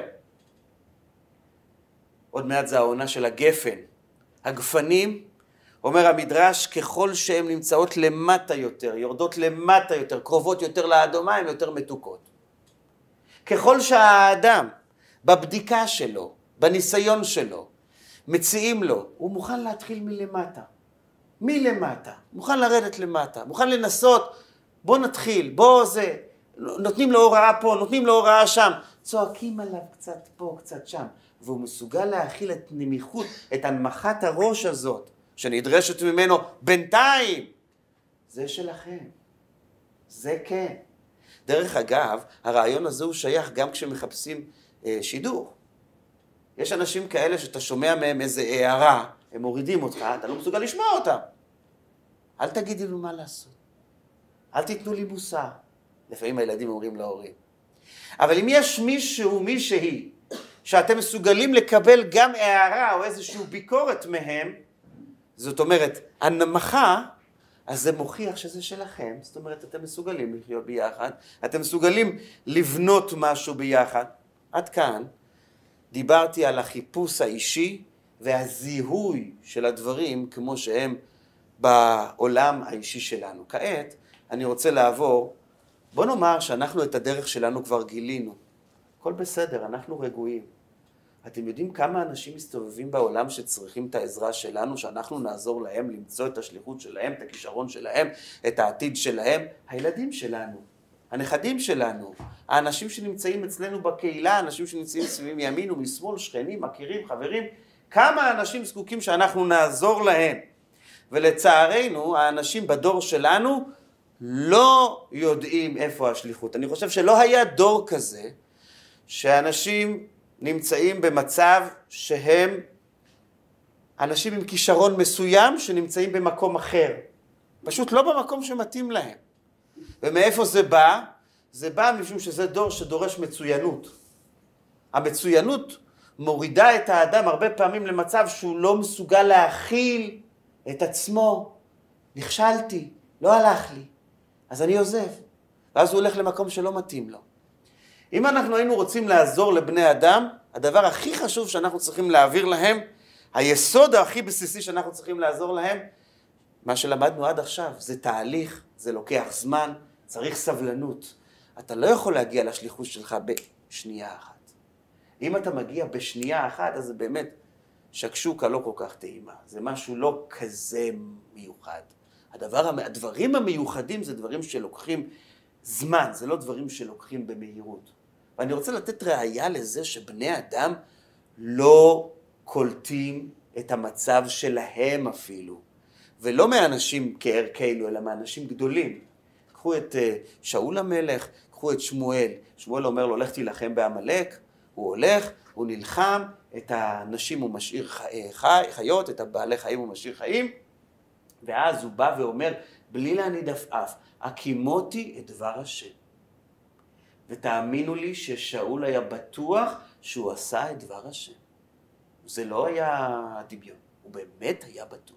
עוד מעט זה העונה של הגפן. הגפנים, אומר המדרש, ככל שהן נמצאות למטה יותר, יורדות למטה יותר, קרובות יותר לאדומה, הן יותר מתוקות. ככל שהאדם, בבדיקה שלו, בניסיון שלו, מציעים לו, הוא מוכן להתחיל מלמטה. מלמטה. מוכן לרדת למטה. מוכן לנסות, בוא נתחיל, בוא זה. נותנים לו הוראה פה, נותנים לו הוראה שם. צועקים עליו קצת פה, קצת שם. והוא מסוגל להכיל את נמיכות, את הנמכת הראש הזאת, שנדרשת ממנו בינתיים. זה שלכם. זה כן. דרך אגב, הרעיון הזה הוא שייך גם כשמחפשים אה, שידור. יש אנשים כאלה שאתה שומע מהם איזה הערה, הם מורידים אותך, אתה לא מסוגל לשמוע אותם. אל תגידי לו מה לעשות. אל תיתנו לי מוסר. לפעמים הילדים אומרים להורים. אבל אם יש מישהו, מישהי, שאתם מסוגלים לקבל גם הערה או איזושהי ביקורת מהם, זאת אומרת, הנמכה, אז זה מוכיח שזה שלכם, זאת אומרת, אתם מסוגלים לחיות ביחד, אתם מסוגלים לבנות משהו ביחד. עד כאן דיברתי על החיפוש האישי והזיהוי של הדברים כמו שהם בעולם האישי שלנו. כעת אני רוצה לעבור, בוא נאמר שאנחנו את הדרך שלנו כבר גילינו. הכל בסדר, אנחנו רגועים. אתם יודעים כמה אנשים מסתובבים בעולם שצריכים את העזרה שלנו, שאנחנו נעזור להם למצוא את השליחות שלהם, את הכישרון שלהם, את העתיד שלהם? הילדים שלנו. הנכדים שלנו, האנשים שנמצאים אצלנו בקהילה, אנשים שנמצאים סביבים מימין ומשמאל, שכנים, מכירים, חברים, כמה אנשים זקוקים שאנחנו נעזור להם. ולצערנו, האנשים בדור שלנו לא יודעים איפה השליחות. אני חושב שלא היה דור כזה שאנשים נמצאים במצב שהם אנשים עם כישרון מסוים שנמצאים במקום אחר. פשוט לא במקום שמתאים להם. ומאיפה זה בא? זה בא משום שזה דור שדורש מצוינות. המצוינות מורידה את האדם הרבה פעמים למצב שהוא לא מסוגל להכיל את עצמו. נכשלתי, לא הלך לי, אז אני עוזב. ואז הוא הולך למקום שלא מתאים לו. אם אנחנו היינו רוצים לעזור לבני אדם, הדבר הכי חשוב שאנחנו צריכים להעביר להם, היסוד הכי בסיסי שאנחנו צריכים לעזור להם, מה שלמדנו עד עכשיו, זה תהליך, זה לוקח זמן, צריך סבלנות. אתה לא יכול להגיע לשליחות שלך בשנייה אחת. אם אתה מגיע בשנייה אחת, אז זה באמת שקשוקה לא כל כך טעימה. זה משהו לא כזה מיוחד. הדבר, הדברים המיוחדים זה דברים שלוקחים זמן, זה לא דברים שלוקחים במהירות. ואני רוצה לתת ראייה לזה שבני אדם לא קולטים את המצב שלהם אפילו. ולא מאנשים כערכנו, אלא מאנשים גדולים. קחו את אה, שאול המלך, קחו את שמואל. שמואל אומר לו, לך תילחם בעמלק, הוא הולך, הוא נלחם, את הנשים הוא משאיר חי, חי, חיות, את הבעלי חיים הוא משאיר חיים, ואז הוא בא ואומר, בלי להניד עפעף, הקימותי את דבר השם. ותאמינו לי ששאול היה בטוח שהוא עשה את דבר השם. זה לא היה דמיון, הוא באמת היה בטוח.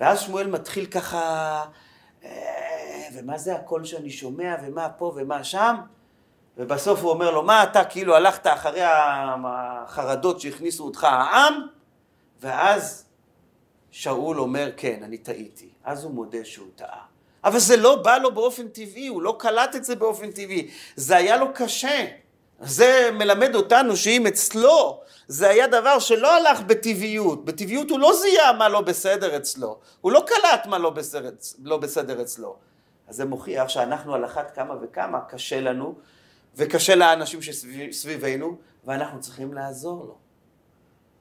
ואז שמואל מתחיל ככה, אה, ומה זה הקול שאני שומע, ומה פה ומה שם, ובסוף הוא אומר לו, מה אתה כאילו הלכת אחרי החרדות שהכניסו אותך העם, ואז שאול אומר, כן, אני טעיתי. אז הוא מודה שהוא טעה. אבל זה לא בא לו באופן טבעי, הוא לא קלט את זה באופן טבעי. זה היה לו קשה. זה מלמד אותנו שאם אצלו זה היה דבר שלא הלך בטבעיות, בטבעיות הוא לא זיהה מה לא בסדר אצלו, הוא לא קלט מה לא בסדר, לא בסדר אצלו. אז זה מוכיח שאנחנו על אחת כמה וכמה קשה לנו, וקשה לאנשים שסביבנו, ואנחנו צריכים לעזור לו.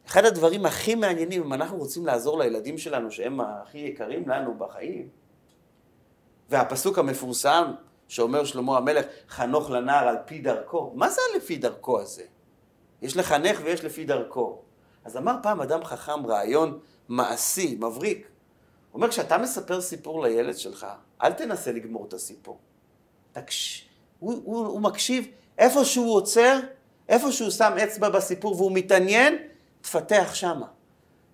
אחד הדברים הכי מעניינים, אם אנחנו רוצים לעזור לילדים שלנו, שהם הכי יקרים לנו בחיים, והפסוק המפורסם שאומר שלמה המלך, חנוך לנער על פי דרכו, מה זה לפי דרכו הזה? יש לחנך ויש לפי דרכו. אז אמר פעם אדם חכם רעיון מעשי, מבריק. הוא אומר, כשאתה מספר סיפור לילד שלך, אל תנסה לגמור את הסיפור. תקש... הוא, הוא, הוא מקשיב, איפה שהוא עוצר, איפה שהוא שם אצבע בסיפור והוא מתעניין, תפתח שמה.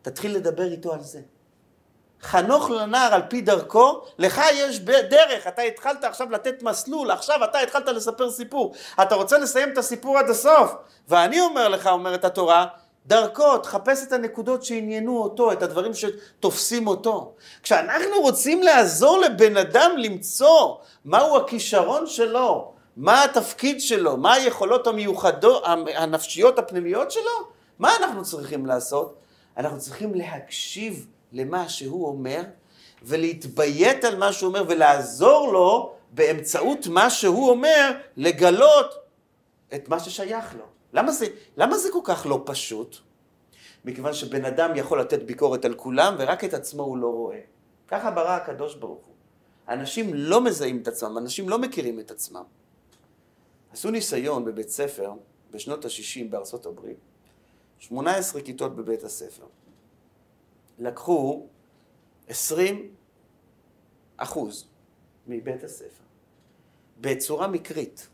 תתחיל לדבר איתו על זה. חנוך לנער על פי דרכו, לך יש דרך, אתה התחלת עכשיו לתת מסלול, עכשיו אתה התחלת לספר סיפור, אתה רוצה לסיים את הסיפור עד הסוף, ואני אומר לך, אומרת התורה, דרכו, תחפש את הנקודות שעניינו אותו, את הדברים שתופסים אותו. כשאנחנו רוצים לעזור לבן אדם למצוא מהו הכישרון שלו, מה התפקיד שלו, מה היכולות המיוחדות, הנפשיות הפנימיות שלו, מה אנחנו צריכים לעשות? אנחנו צריכים להקשיב למה שהוא אומר, ולהתביית על מה שהוא אומר, ולעזור לו באמצעות מה שהוא אומר, לגלות את מה ששייך לו. למה זה, למה זה כל כך לא פשוט? מכיוון שבן אדם יכול לתת ביקורת על כולם, ורק את עצמו הוא לא רואה. ככה ברא הקדוש ברוך הוא. אנשים לא מזהים את עצמם, אנשים לא מכירים את עצמם. עשו ניסיון בבית ספר בשנות ה-60 בארצות הברית, 18 כיתות בבית הספר. לקחו 20 אחוז מבית הספר, בצורה מקרית.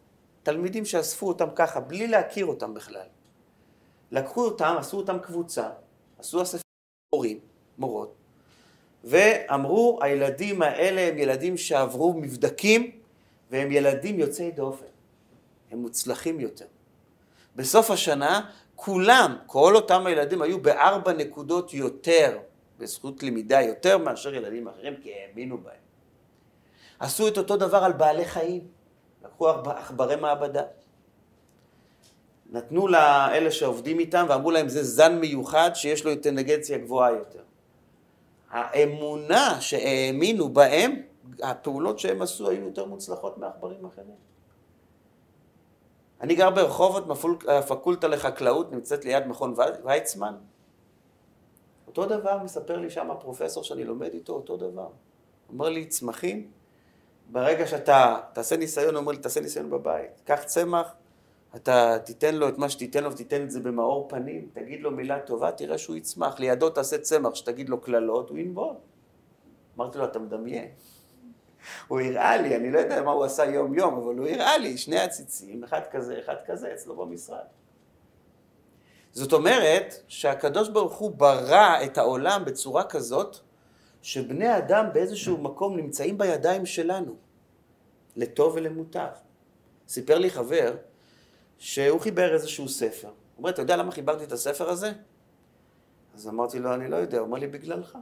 תלמידים שאספו אותם ככה, בלי להכיר אותם בכלל. לקחו אותם, עשו אותם קבוצה, עשו אספי מורים, מורות, ואמרו, הילדים האלה הם ילדים שעברו מבדקים, והם ילדים יוצאי דופן. הם מוצלחים יותר. בסוף השנה, כולם, כל אותם הילדים היו בארבע נקודות יותר בזכות למידה יותר מאשר ילדים אחרים, כי האמינו בהם. עשו את אותו דבר על בעלי חיים, לקחו עכברי מעבדה. נתנו לאלה שעובדים איתם ואמרו להם זה זן מיוחד שיש לו אינטליגנציה גבוהה יותר. האמונה שהאמינו בהם, הפעולות שהם עשו היו יותר מוצלחות מעכברים אחרים. אני גר ברחובות, הפקולטה לחקלאות נמצאת ליד מכון ויצמן. אותו דבר מספר לי שם הפרופסור שאני לומד איתו, אותו דבר. אומר לי, צמחים, ברגע שאתה תעשה ניסיון, הוא אומר לי, תעשה ניסיון בבית. קח צמח, אתה תיתן לו את מה שתיתן לו ותיתן את זה במאור פנים, תגיד לו מילה טובה, תראה שהוא יצמח. לידו תעשה צמח, שתגיד לו קללות, הוא ינבול. אמרתי לו, אתה מדמיין. הוא הראה לי, אני לא יודע מה הוא עשה יום-יום, אבל הוא הראה לי, שני עציצים, אחד כזה, אחד כזה, אצלו במשרד. זאת אומרת שהקדוש ברוך הוא ברא את העולם בצורה כזאת שבני אדם באיזשהו מקום נמצאים בידיים שלנו, לטוב ולמוטב. סיפר לי חבר שהוא חיבר איזשהו ספר. הוא אומר, אתה יודע למה חיברתי את הספר הזה? אז אמרתי לו, אני לא יודע. הוא אומר לי, בגללך.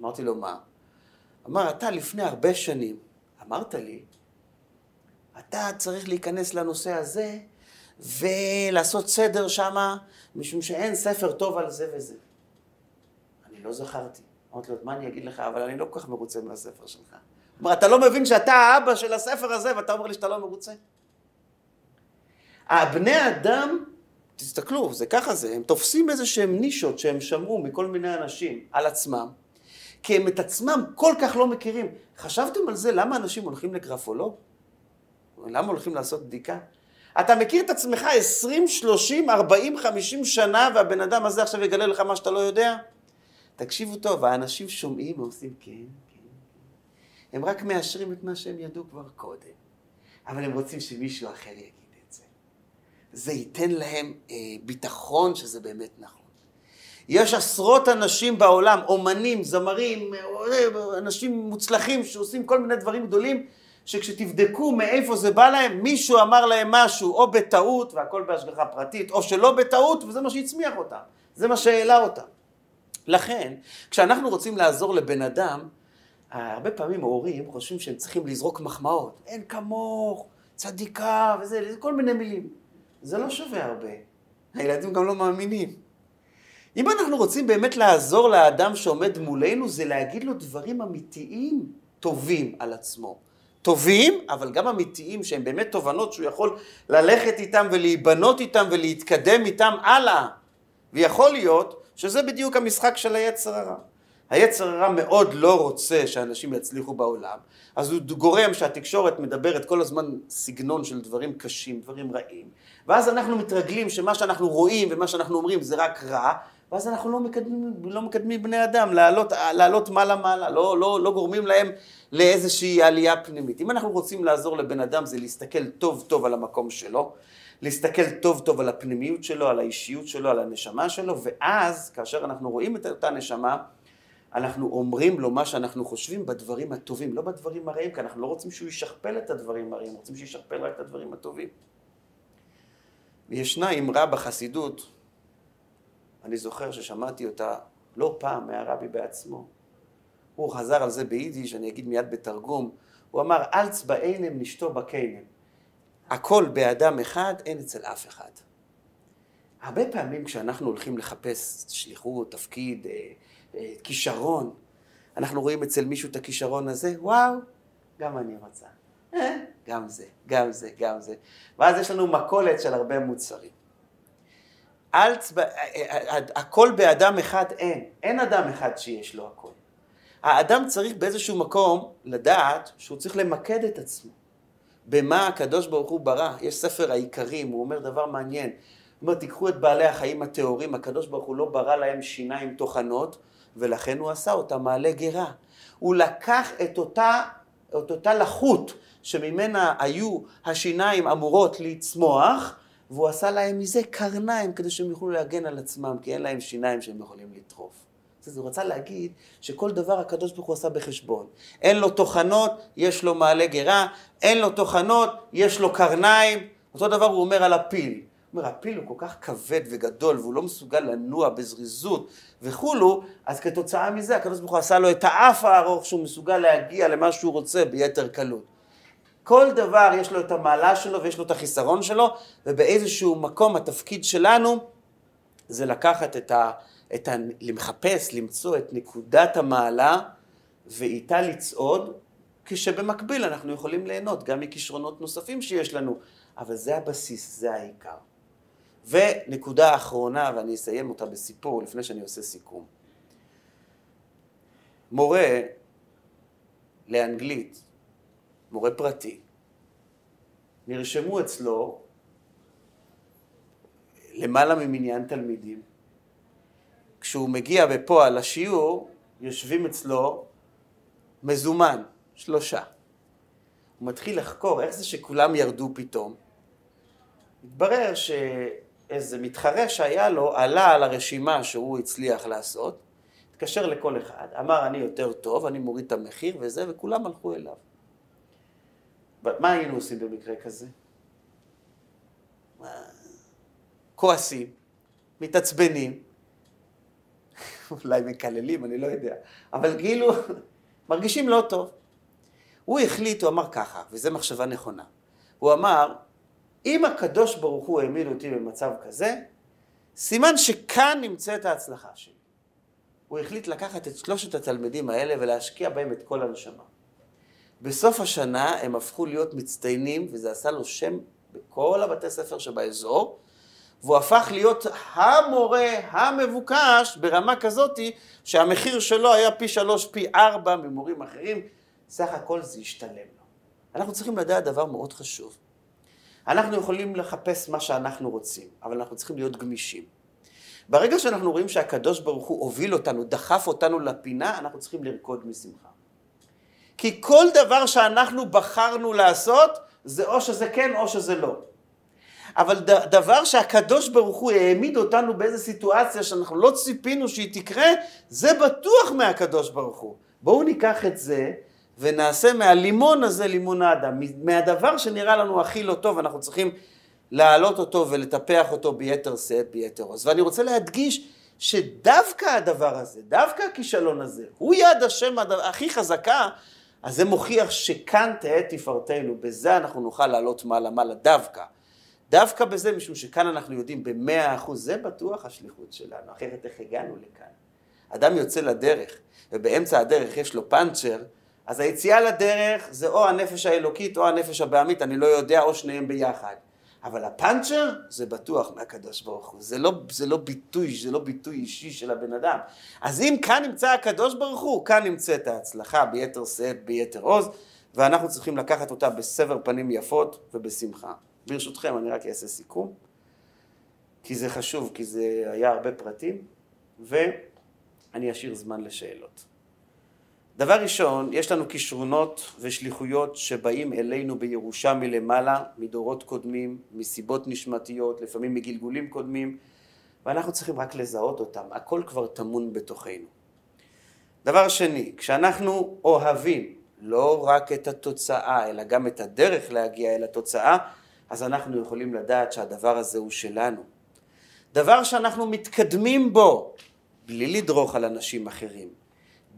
אמרתי לו, מה? אמר, אתה לפני הרבה שנים אמרת לי, אתה צריך להיכנס לנושא הזה ולעשות סדר שמה, משום שאין ספר טוב על זה וזה. אני לא זכרתי. אמרתי לו, מה אני אגיד לך, אבל אני לא כל כך מרוצה מהספר שלך. כלומר, אתה לא מבין שאתה האבא של הספר הזה, ואתה אומר לי שאתה לא מרוצה? הבני אדם, תסתכלו, זה ככה זה, הם תופסים איזה שהם נישות שהם שמרו מכל מיני אנשים על עצמם, כי הם את עצמם כל כך לא מכירים. חשבתם על זה, למה אנשים הולכים לגרפולוג? למה הולכים לעשות בדיקה? אתה מכיר את עצמך 20, 30, 40, 50 שנה, והבן אדם הזה עכשיו יגלה לך מה שאתה לא יודע? תקשיבו טוב, האנשים שומעים ועושים כן, כן, כן. הם רק מאשרים את מה שהם ידעו כבר קודם, אבל הם רוצים שמישהו אחר יגיד את זה. זה ייתן להם אה, ביטחון שזה באמת נכון. יש עשרות אנשים בעולם, אומנים, זמרים, אנשים מוצלחים שעושים כל מיני דברים גדולים, שכשתבדקו מאיפה זה בא להם, מישהו אמר להם משהו, או בטעות, והכל בהשגחה פרטית, או שלא בטעות, וזה מה שהצמיח אותם, זה מה שהעלה אותם. לכן, כשאנחנו רוצים לעזור לבן אדם, הרבה פעמים הורים חושבים שהם צריכים לזרוק מחמאות. אין כמוך, צדיקה וזה, כל מיני מילים. זה לא שווה הרבה. הילדים גם לא מאמינים. אם אנחנו רוצים באמת לעזור לאדם שעומד מולנו, זה להגיד לו דברים אמיתיים טובים על עצמו. טובים, אבל גם אמיתיים, שהם באמת תובנות שהוא יכול ללכת איתם ולהיבנות איתם ולהתקדם איתם הלאה. ויכול להיות שזה בדיוק המשחק של היצר הרע. היצר הרע מאוד לא רוצה שאנשים יצליחו בעולם, אז הוא גורם שהתקשורת מדברת כל הזמן סגנון של דברים קשים, דברים רעים, ואז אנחנו מתרגלים שמה שאנחנו רואים ומה שאנחנו אומרים זה רק רע, ואז אנחנו לא מקדמים, לא מקדמים בני אדם לעלות, לעלות מעלה מעלה, לא, לא, לא גורמים להם לאיזושהי עלייה פנימית. אם אנחנו רוצים לעזור לבן אדם זה להסתכל טוב טוב על המקום שלו, להסתכל טוב טוב על הפנימיות שלו, על האישיות שלו, על הנשמה שלו, ואז כאשר אנחנו רואים את אותה נשמה, אנחנו אומרים לו מה שאנחנו חושבים בדברים הטובים, לא בדברים הרעים, כי אנחנו לא רוצים שהוא ישכפל את הדברים הרעים, רוצים שישכפל רק את הדברים הטובים. וישנה אמרה בחסידות, אני זוכר ששמעתי אותה לא פעם מהרבי בעצמו. הוא חזר על זה ביידיש, אני אגיד מיד בתרגום, הוא אמר, אל צבעינם נשתו בקיינם. הכל באדם אחד, אין אצל אף אחד. הרבה פעמים כשאנחנו הולכים לחפש שליחות, תפקיד, אה, אה, כישרון, אנחנו רואים אצל מישהו את הכישרון הזה, וואו, גם אני רוצה. אה, גם זה, גם זה, גם זה. ואז יש לנו מכולת של הרבה מוצרים. אל צבע... הכל באדם אחד אין. אין אדם אחד שיש לו הכל. האדם צריך באיזשהו מקום לדעת שהוא צריך למקד את עצמו. במה הקדוש ברוך הוא ברא. יש ספר העיקרים, הוא אומר דבר מעניין. הוא אומר, תיקחו את בעלי החיים הטהורים, הקדוש ברוך הוא לא ברא להם שיניים טוחנות, ולכן הוא עשה אותה מעלה גרה. הוא לקח את אותה, את אותה לחות שממנה היו השיניים אמורות לצמוח, והוא עשה להם מזה קרניים כדי שהם יוכלו להגן על עצמם, כי אין להם שיניים שהם יכולים לטרוף. אז הוא רצה להגיד שכל דבר הקדוש ברוך הוא עשה בחשבון. אין לו טוחנות, יש לו מעלה גרה, אין לו טוחנות, יש לו קרניים. אותו דבר הוא אומר על הפיל. הוא אומר, הפיל הוא כל כך כבד וגדול והוא לא מסוגל לנוע בזריזות וכולו, אז כתוצאה מזה הקדוש ברוך הוא עשה לו את האף הארוך שהוא מסוגל להגיע למה שהוא רוצה ביתר קלות. כל דבר יש לו את המעלה שלו ויש לו את החיסרון שלו, ובאיזשהו מקום התפקיד שלנו זה לקחת את ה... את ה... למחפש, למצוא את נקודת המעלה ואיתה לצעוד, כשבמקביל אנחנו יכולים ליהנות גם מכישרונות נוספים שיש לנו, אבל זה הבסיס, זה העיקר. ונקודה אחרונה, ואני אסיים אותה בסיפור לפני שאני עושה סיכום. מורה לאנגלית, מורה פרטי, נרשמו אצלו למעלה ממניין תלמידים. כשהוא מגיע בפועל לשיעור, יושבים אצלו מזומן, שלושה. הוא מתחיל לחקור איך זה שכולם ירדו פתאום. מתברר ש... איזה מתחרה שהיה לו עלה על הרשימה שהוא הצליח לעשות, התקשר לכל אחד, אמר אני יותר טוב, אני מוריד את המחיר וזה, וכולם הלכו אליו. מה היינו עושים במקרה כזה? כועסים, מתעצבנים, אולי מקללים, אני לא יודע, אבל כאילו מרגישים לא טוב. הוא החליט, הוא אמר ככה, וזו מחשבה נכונה. הוא אמר, אם הקדוש ברוך הוא העמיד אותי במצב כזה, סימן שכאן נמצאת ההצלחה שלי. הוא החליט לקחת את שלושת התלמידים האלה ולהשקיע בהם את כל הנשמה. בסוף השנה הם הפכו להיות מצטיינים, וזה עשה לו שם בכל הבתי ספר שבאזור, והוא הפך להיות המורה המבוקש ברמה כזאתי שהמחיר שלו היה פי שלוש, פי ארבע ממורים אחרים, סך הכל זה השתלם לו. אנחנו צריכים לדעת דבר מאוד חשוב. אנחנו יכולים לחפש מה שאנחנו רוצים, אבל אנחנו צריכים להיות גמישים. ברגע שאנחנו רואים שהקדוש ברוך הוא הוביל אותנו, דחף אותנו לפינה, אנחנו צריכים לרקוד משמחה. כי כל דבר שאנחנו בחרנו לעשות, זה או שזה כן או שזה לא. אבל דבר שהקדוש ברוך הוא העמיד אותנו באיזו סיטואציה שאנחנו לא ציפינו שהיא תקרה, זה בטוח מהקדוש ברוך הוא. בואו ניקח את זה ונעשה מהלימון הזה לימון האדם. מהדבר שנראה לנו הכי לא טוב, אנחנו צריכים להעלות אותו ולטפח אותו ביתר שאת, ביתר עוז. ואני רוצה להדגיש, שדווקא הדבר הזה, דווקא הכישלון הזה, הוא יד השם הכי חזקה, אז זה מוכיח שכאן תהא תפארתנו, בזה אנחנו נוכל לעלות מעלה מעלה דווקא. דווקא בזה, משום שכאן אנחנו יודעים במאה אחוז, זה בטוח השליחות שלנו, אחרת איך הגענו לכאן? אדם יוצא לדרך, ובאמצע הדרך יש לו פאנצ'ר, אז היציאה לדרך זה או הנפש האלוקית או הנפש הבעמית, אני לא יודע, או שניהם ביחד. אבל הפאנצ'ר זה בטוח מהקדוש ברוך הוא, זה לא, זה לא ביטוי, זה לא ביטוי אישי של הבן אדם. אז אם כאן נמצא הקדוש ברוך הוא, כאן נמצאת ההצלחה ביתר שאת, ביתר עוז, ואנחנו צריכים לקחת אותה בסבר פנים יפות ובשמחה. ברשותכם, אני רק אעשה סיכום, כי זה חשוב, כי זה היה הרבה פרטים, ואני אשאיר זמן לשאלות. דבר ראשון, יש לנו כישרונות ושליחויות שבאים אלינו בירושה מלמעלה, מדורות קודמים, מסיבות נשמתיות, לפעמים מגלגולים קודמים, ואנחנו צריכים רק לזהות אותם, הכל כבר טמון בתוכנו. דבר שני, כשאנחנו אוהבים לא רק את התוצאה, אלא גם את הדרך להגיע אל התוצאה, אז אנחנו יכולים לדעת שהדבר הזה הוא שלנו. דבר שאנחנו מתקדמים בו, בלי לדרוך על אנשים אחרים,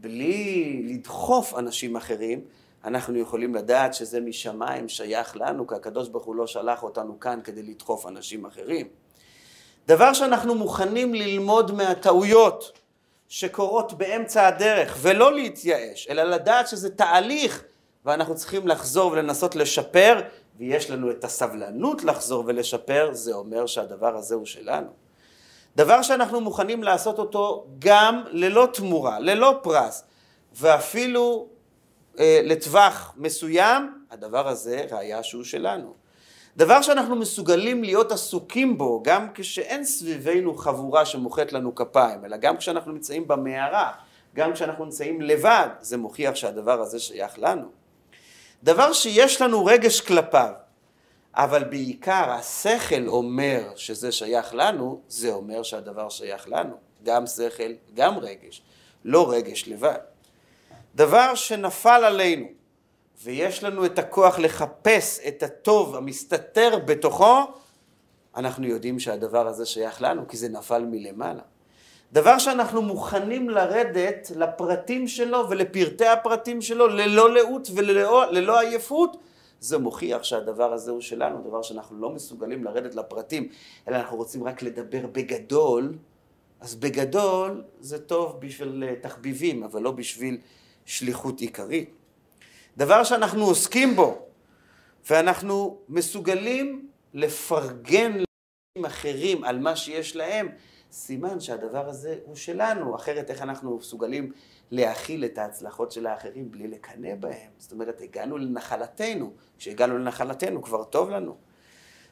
בלי לדחוף אנשים אחרים, אנחנו יכולים לדעת שזה משמיים שייך לנו, כי הקדוש ברוך הוא לא שלח אותנו כאן כדי לדחוף אנשים אחרים. דבר שאנחנו מוכנים ללמוד מהטעויות שקורות באמצע הדרך ולא להתייאש, אלא לדעת שזה תהליך ואנחנו צריכים לחזור ולנסות לשפר ויש לנו את הסבלנות לחזור ולשפר, זה אומר שהדבר הזה הוא שלנו. דבר שאנחנו מוכנים לעשות אותו גם ללא תמורה, ללא פרס, ואפילו אה, לטווח מסוים, הדבר הזה ראיה שהוא שלנו. דבר שאנחנו מסוגלים להיות עסוקים בו, גם כשאין סביבנו חבורה שמוחאת לנו כפיים, אלא גם כשאנחנו נמצאים במערה, גם כשאנחנו נמצאים לבד, זה מוכיח שהדבר הזה שייך לנו. דבר שיש לנו רגש כלפיו, אבל בעיקר השכל אומר שזה שייך לנו, זה אומר שהדבר שייך לנו. גם שכל, גם רגש, לא רגש לבד. דבר שנפל עלינו, ויש לנו את הכוח לחפש את הטוב המסתתר בתוכו, אנחנו יודעים שהדבר הזה שייך לנו, כי זה נפל מלמעלה. דבר שאנחנו מוכנים לרדת לפרטים שלו ולפרטי הפרטים שלו ללא לאות וללא עייפות, זה מוכיח שהדבר הזה הוא שלנו, דבר שאנחנו לא מסוגלים לרדת לפרטים, אלא אנחנו רוצים רק לדבר בגדול, אז בגדול זה טוב בשביל אה, תחביבים, אבל לא בשביל שליחות עיקרית. דבר שאנחנו עוסקים בו, ואנחנו מסוגלים לפרגן לאנשים אחרים על מה שיש להם, סימן שהדבר הזה הוא שלנו, אחרת איך אנחנו מסוגלים להכיל את ההצלחות של האחרים בלי לקנא בהם. זאת אומרת, הגענו לנחלתנו, כשהגענו לנחלתנו כבר טוב לנו.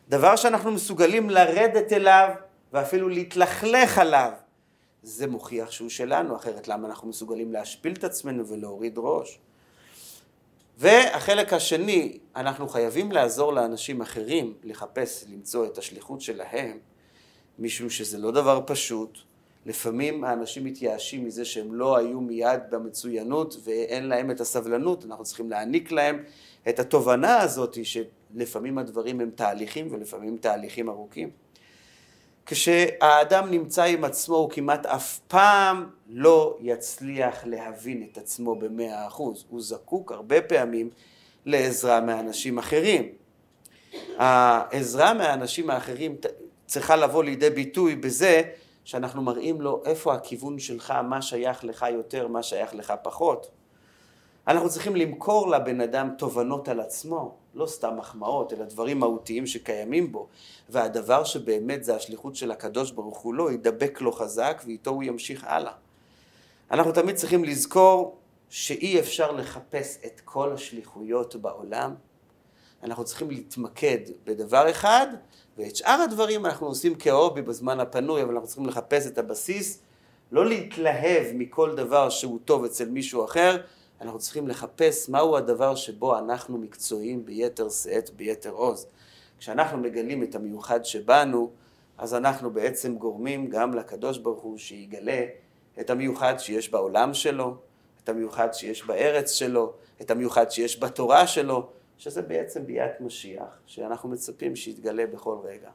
דבר שאנחנו מסוגלים לרדת אליו ואפילו להתלכלך עליו, זה מוכיח שהוא שלנו, אחרת למה אנחנו מסוגלים להשפיל את עצמנו ולהוריד ראש? והחלק השני, אנחנו חייבים לעזור לאנשים אחרים לחפש, למצוא את השליחות שלהם, משום שזה לא דבר פשוט. לפעמים האנשים מתייאשים מזה שהם לא היו מיד במצוינות ואין להם את הסבלנות, אנחנו צריכים להעניק להם את התובנה הזאת שלפעמים הדברים הם תהליכים ולפעמים תהליכים ארוכים. כשהאדם נמצא עם עצמו הוא כמעט אף פעם לא יצליח להבין את עצמו במאה אחוז, הוא זקוק הרבה פעמים לעזרה מאנשים אחרים. העזרה מהאנשים האחרים צריכה לבוא לידי ביטוי בזה שאנחנו מראים לו איפה הכיוון שלך, מה שייך לך יותר, מה שייך לך פחות. אנחנו צריכים למכור לבן אדם תובנות על עצמו, לא סתם מחמאות, אלא דברים מהותיים שקיימים בו. והדבר שבאמת זה השליחות של הקדוש ברוך הוא לא, ידבק לו חזק ואיתו הוא ימשיך הלאה. אנחנו תמיד צריכים לזכור שאי אפשר לחפש את כל השליחויות בעולם. אנחנו צריכים להתמקד בדבר אחד, ואת שאר הדברים אנחנו עושים כהובי בזמן הפנוי, אבל אנחנו צריכים לחפש את הבסיס, לא להתלהב מכל דבר שהוא טוב אצל מישהו אחר, אנחנו צריכים לחפש מהו הדבר שבו אנחנו מקצועיים ביתר שאת, ביתר עוז. כשאנחנו מגלים את המיוחד שבנו, אז אנחנו בעצם גורמים גם לקדוש ברוך הוא שיגלה את המיוחד שיש בעולם שלו, את המיוחד שיש בארץ שלו, את המיוחד שיש בתורה שלו, שזה בעצם ביאת משיח, שאנחנו מצפים שיתגלה בכל רגע.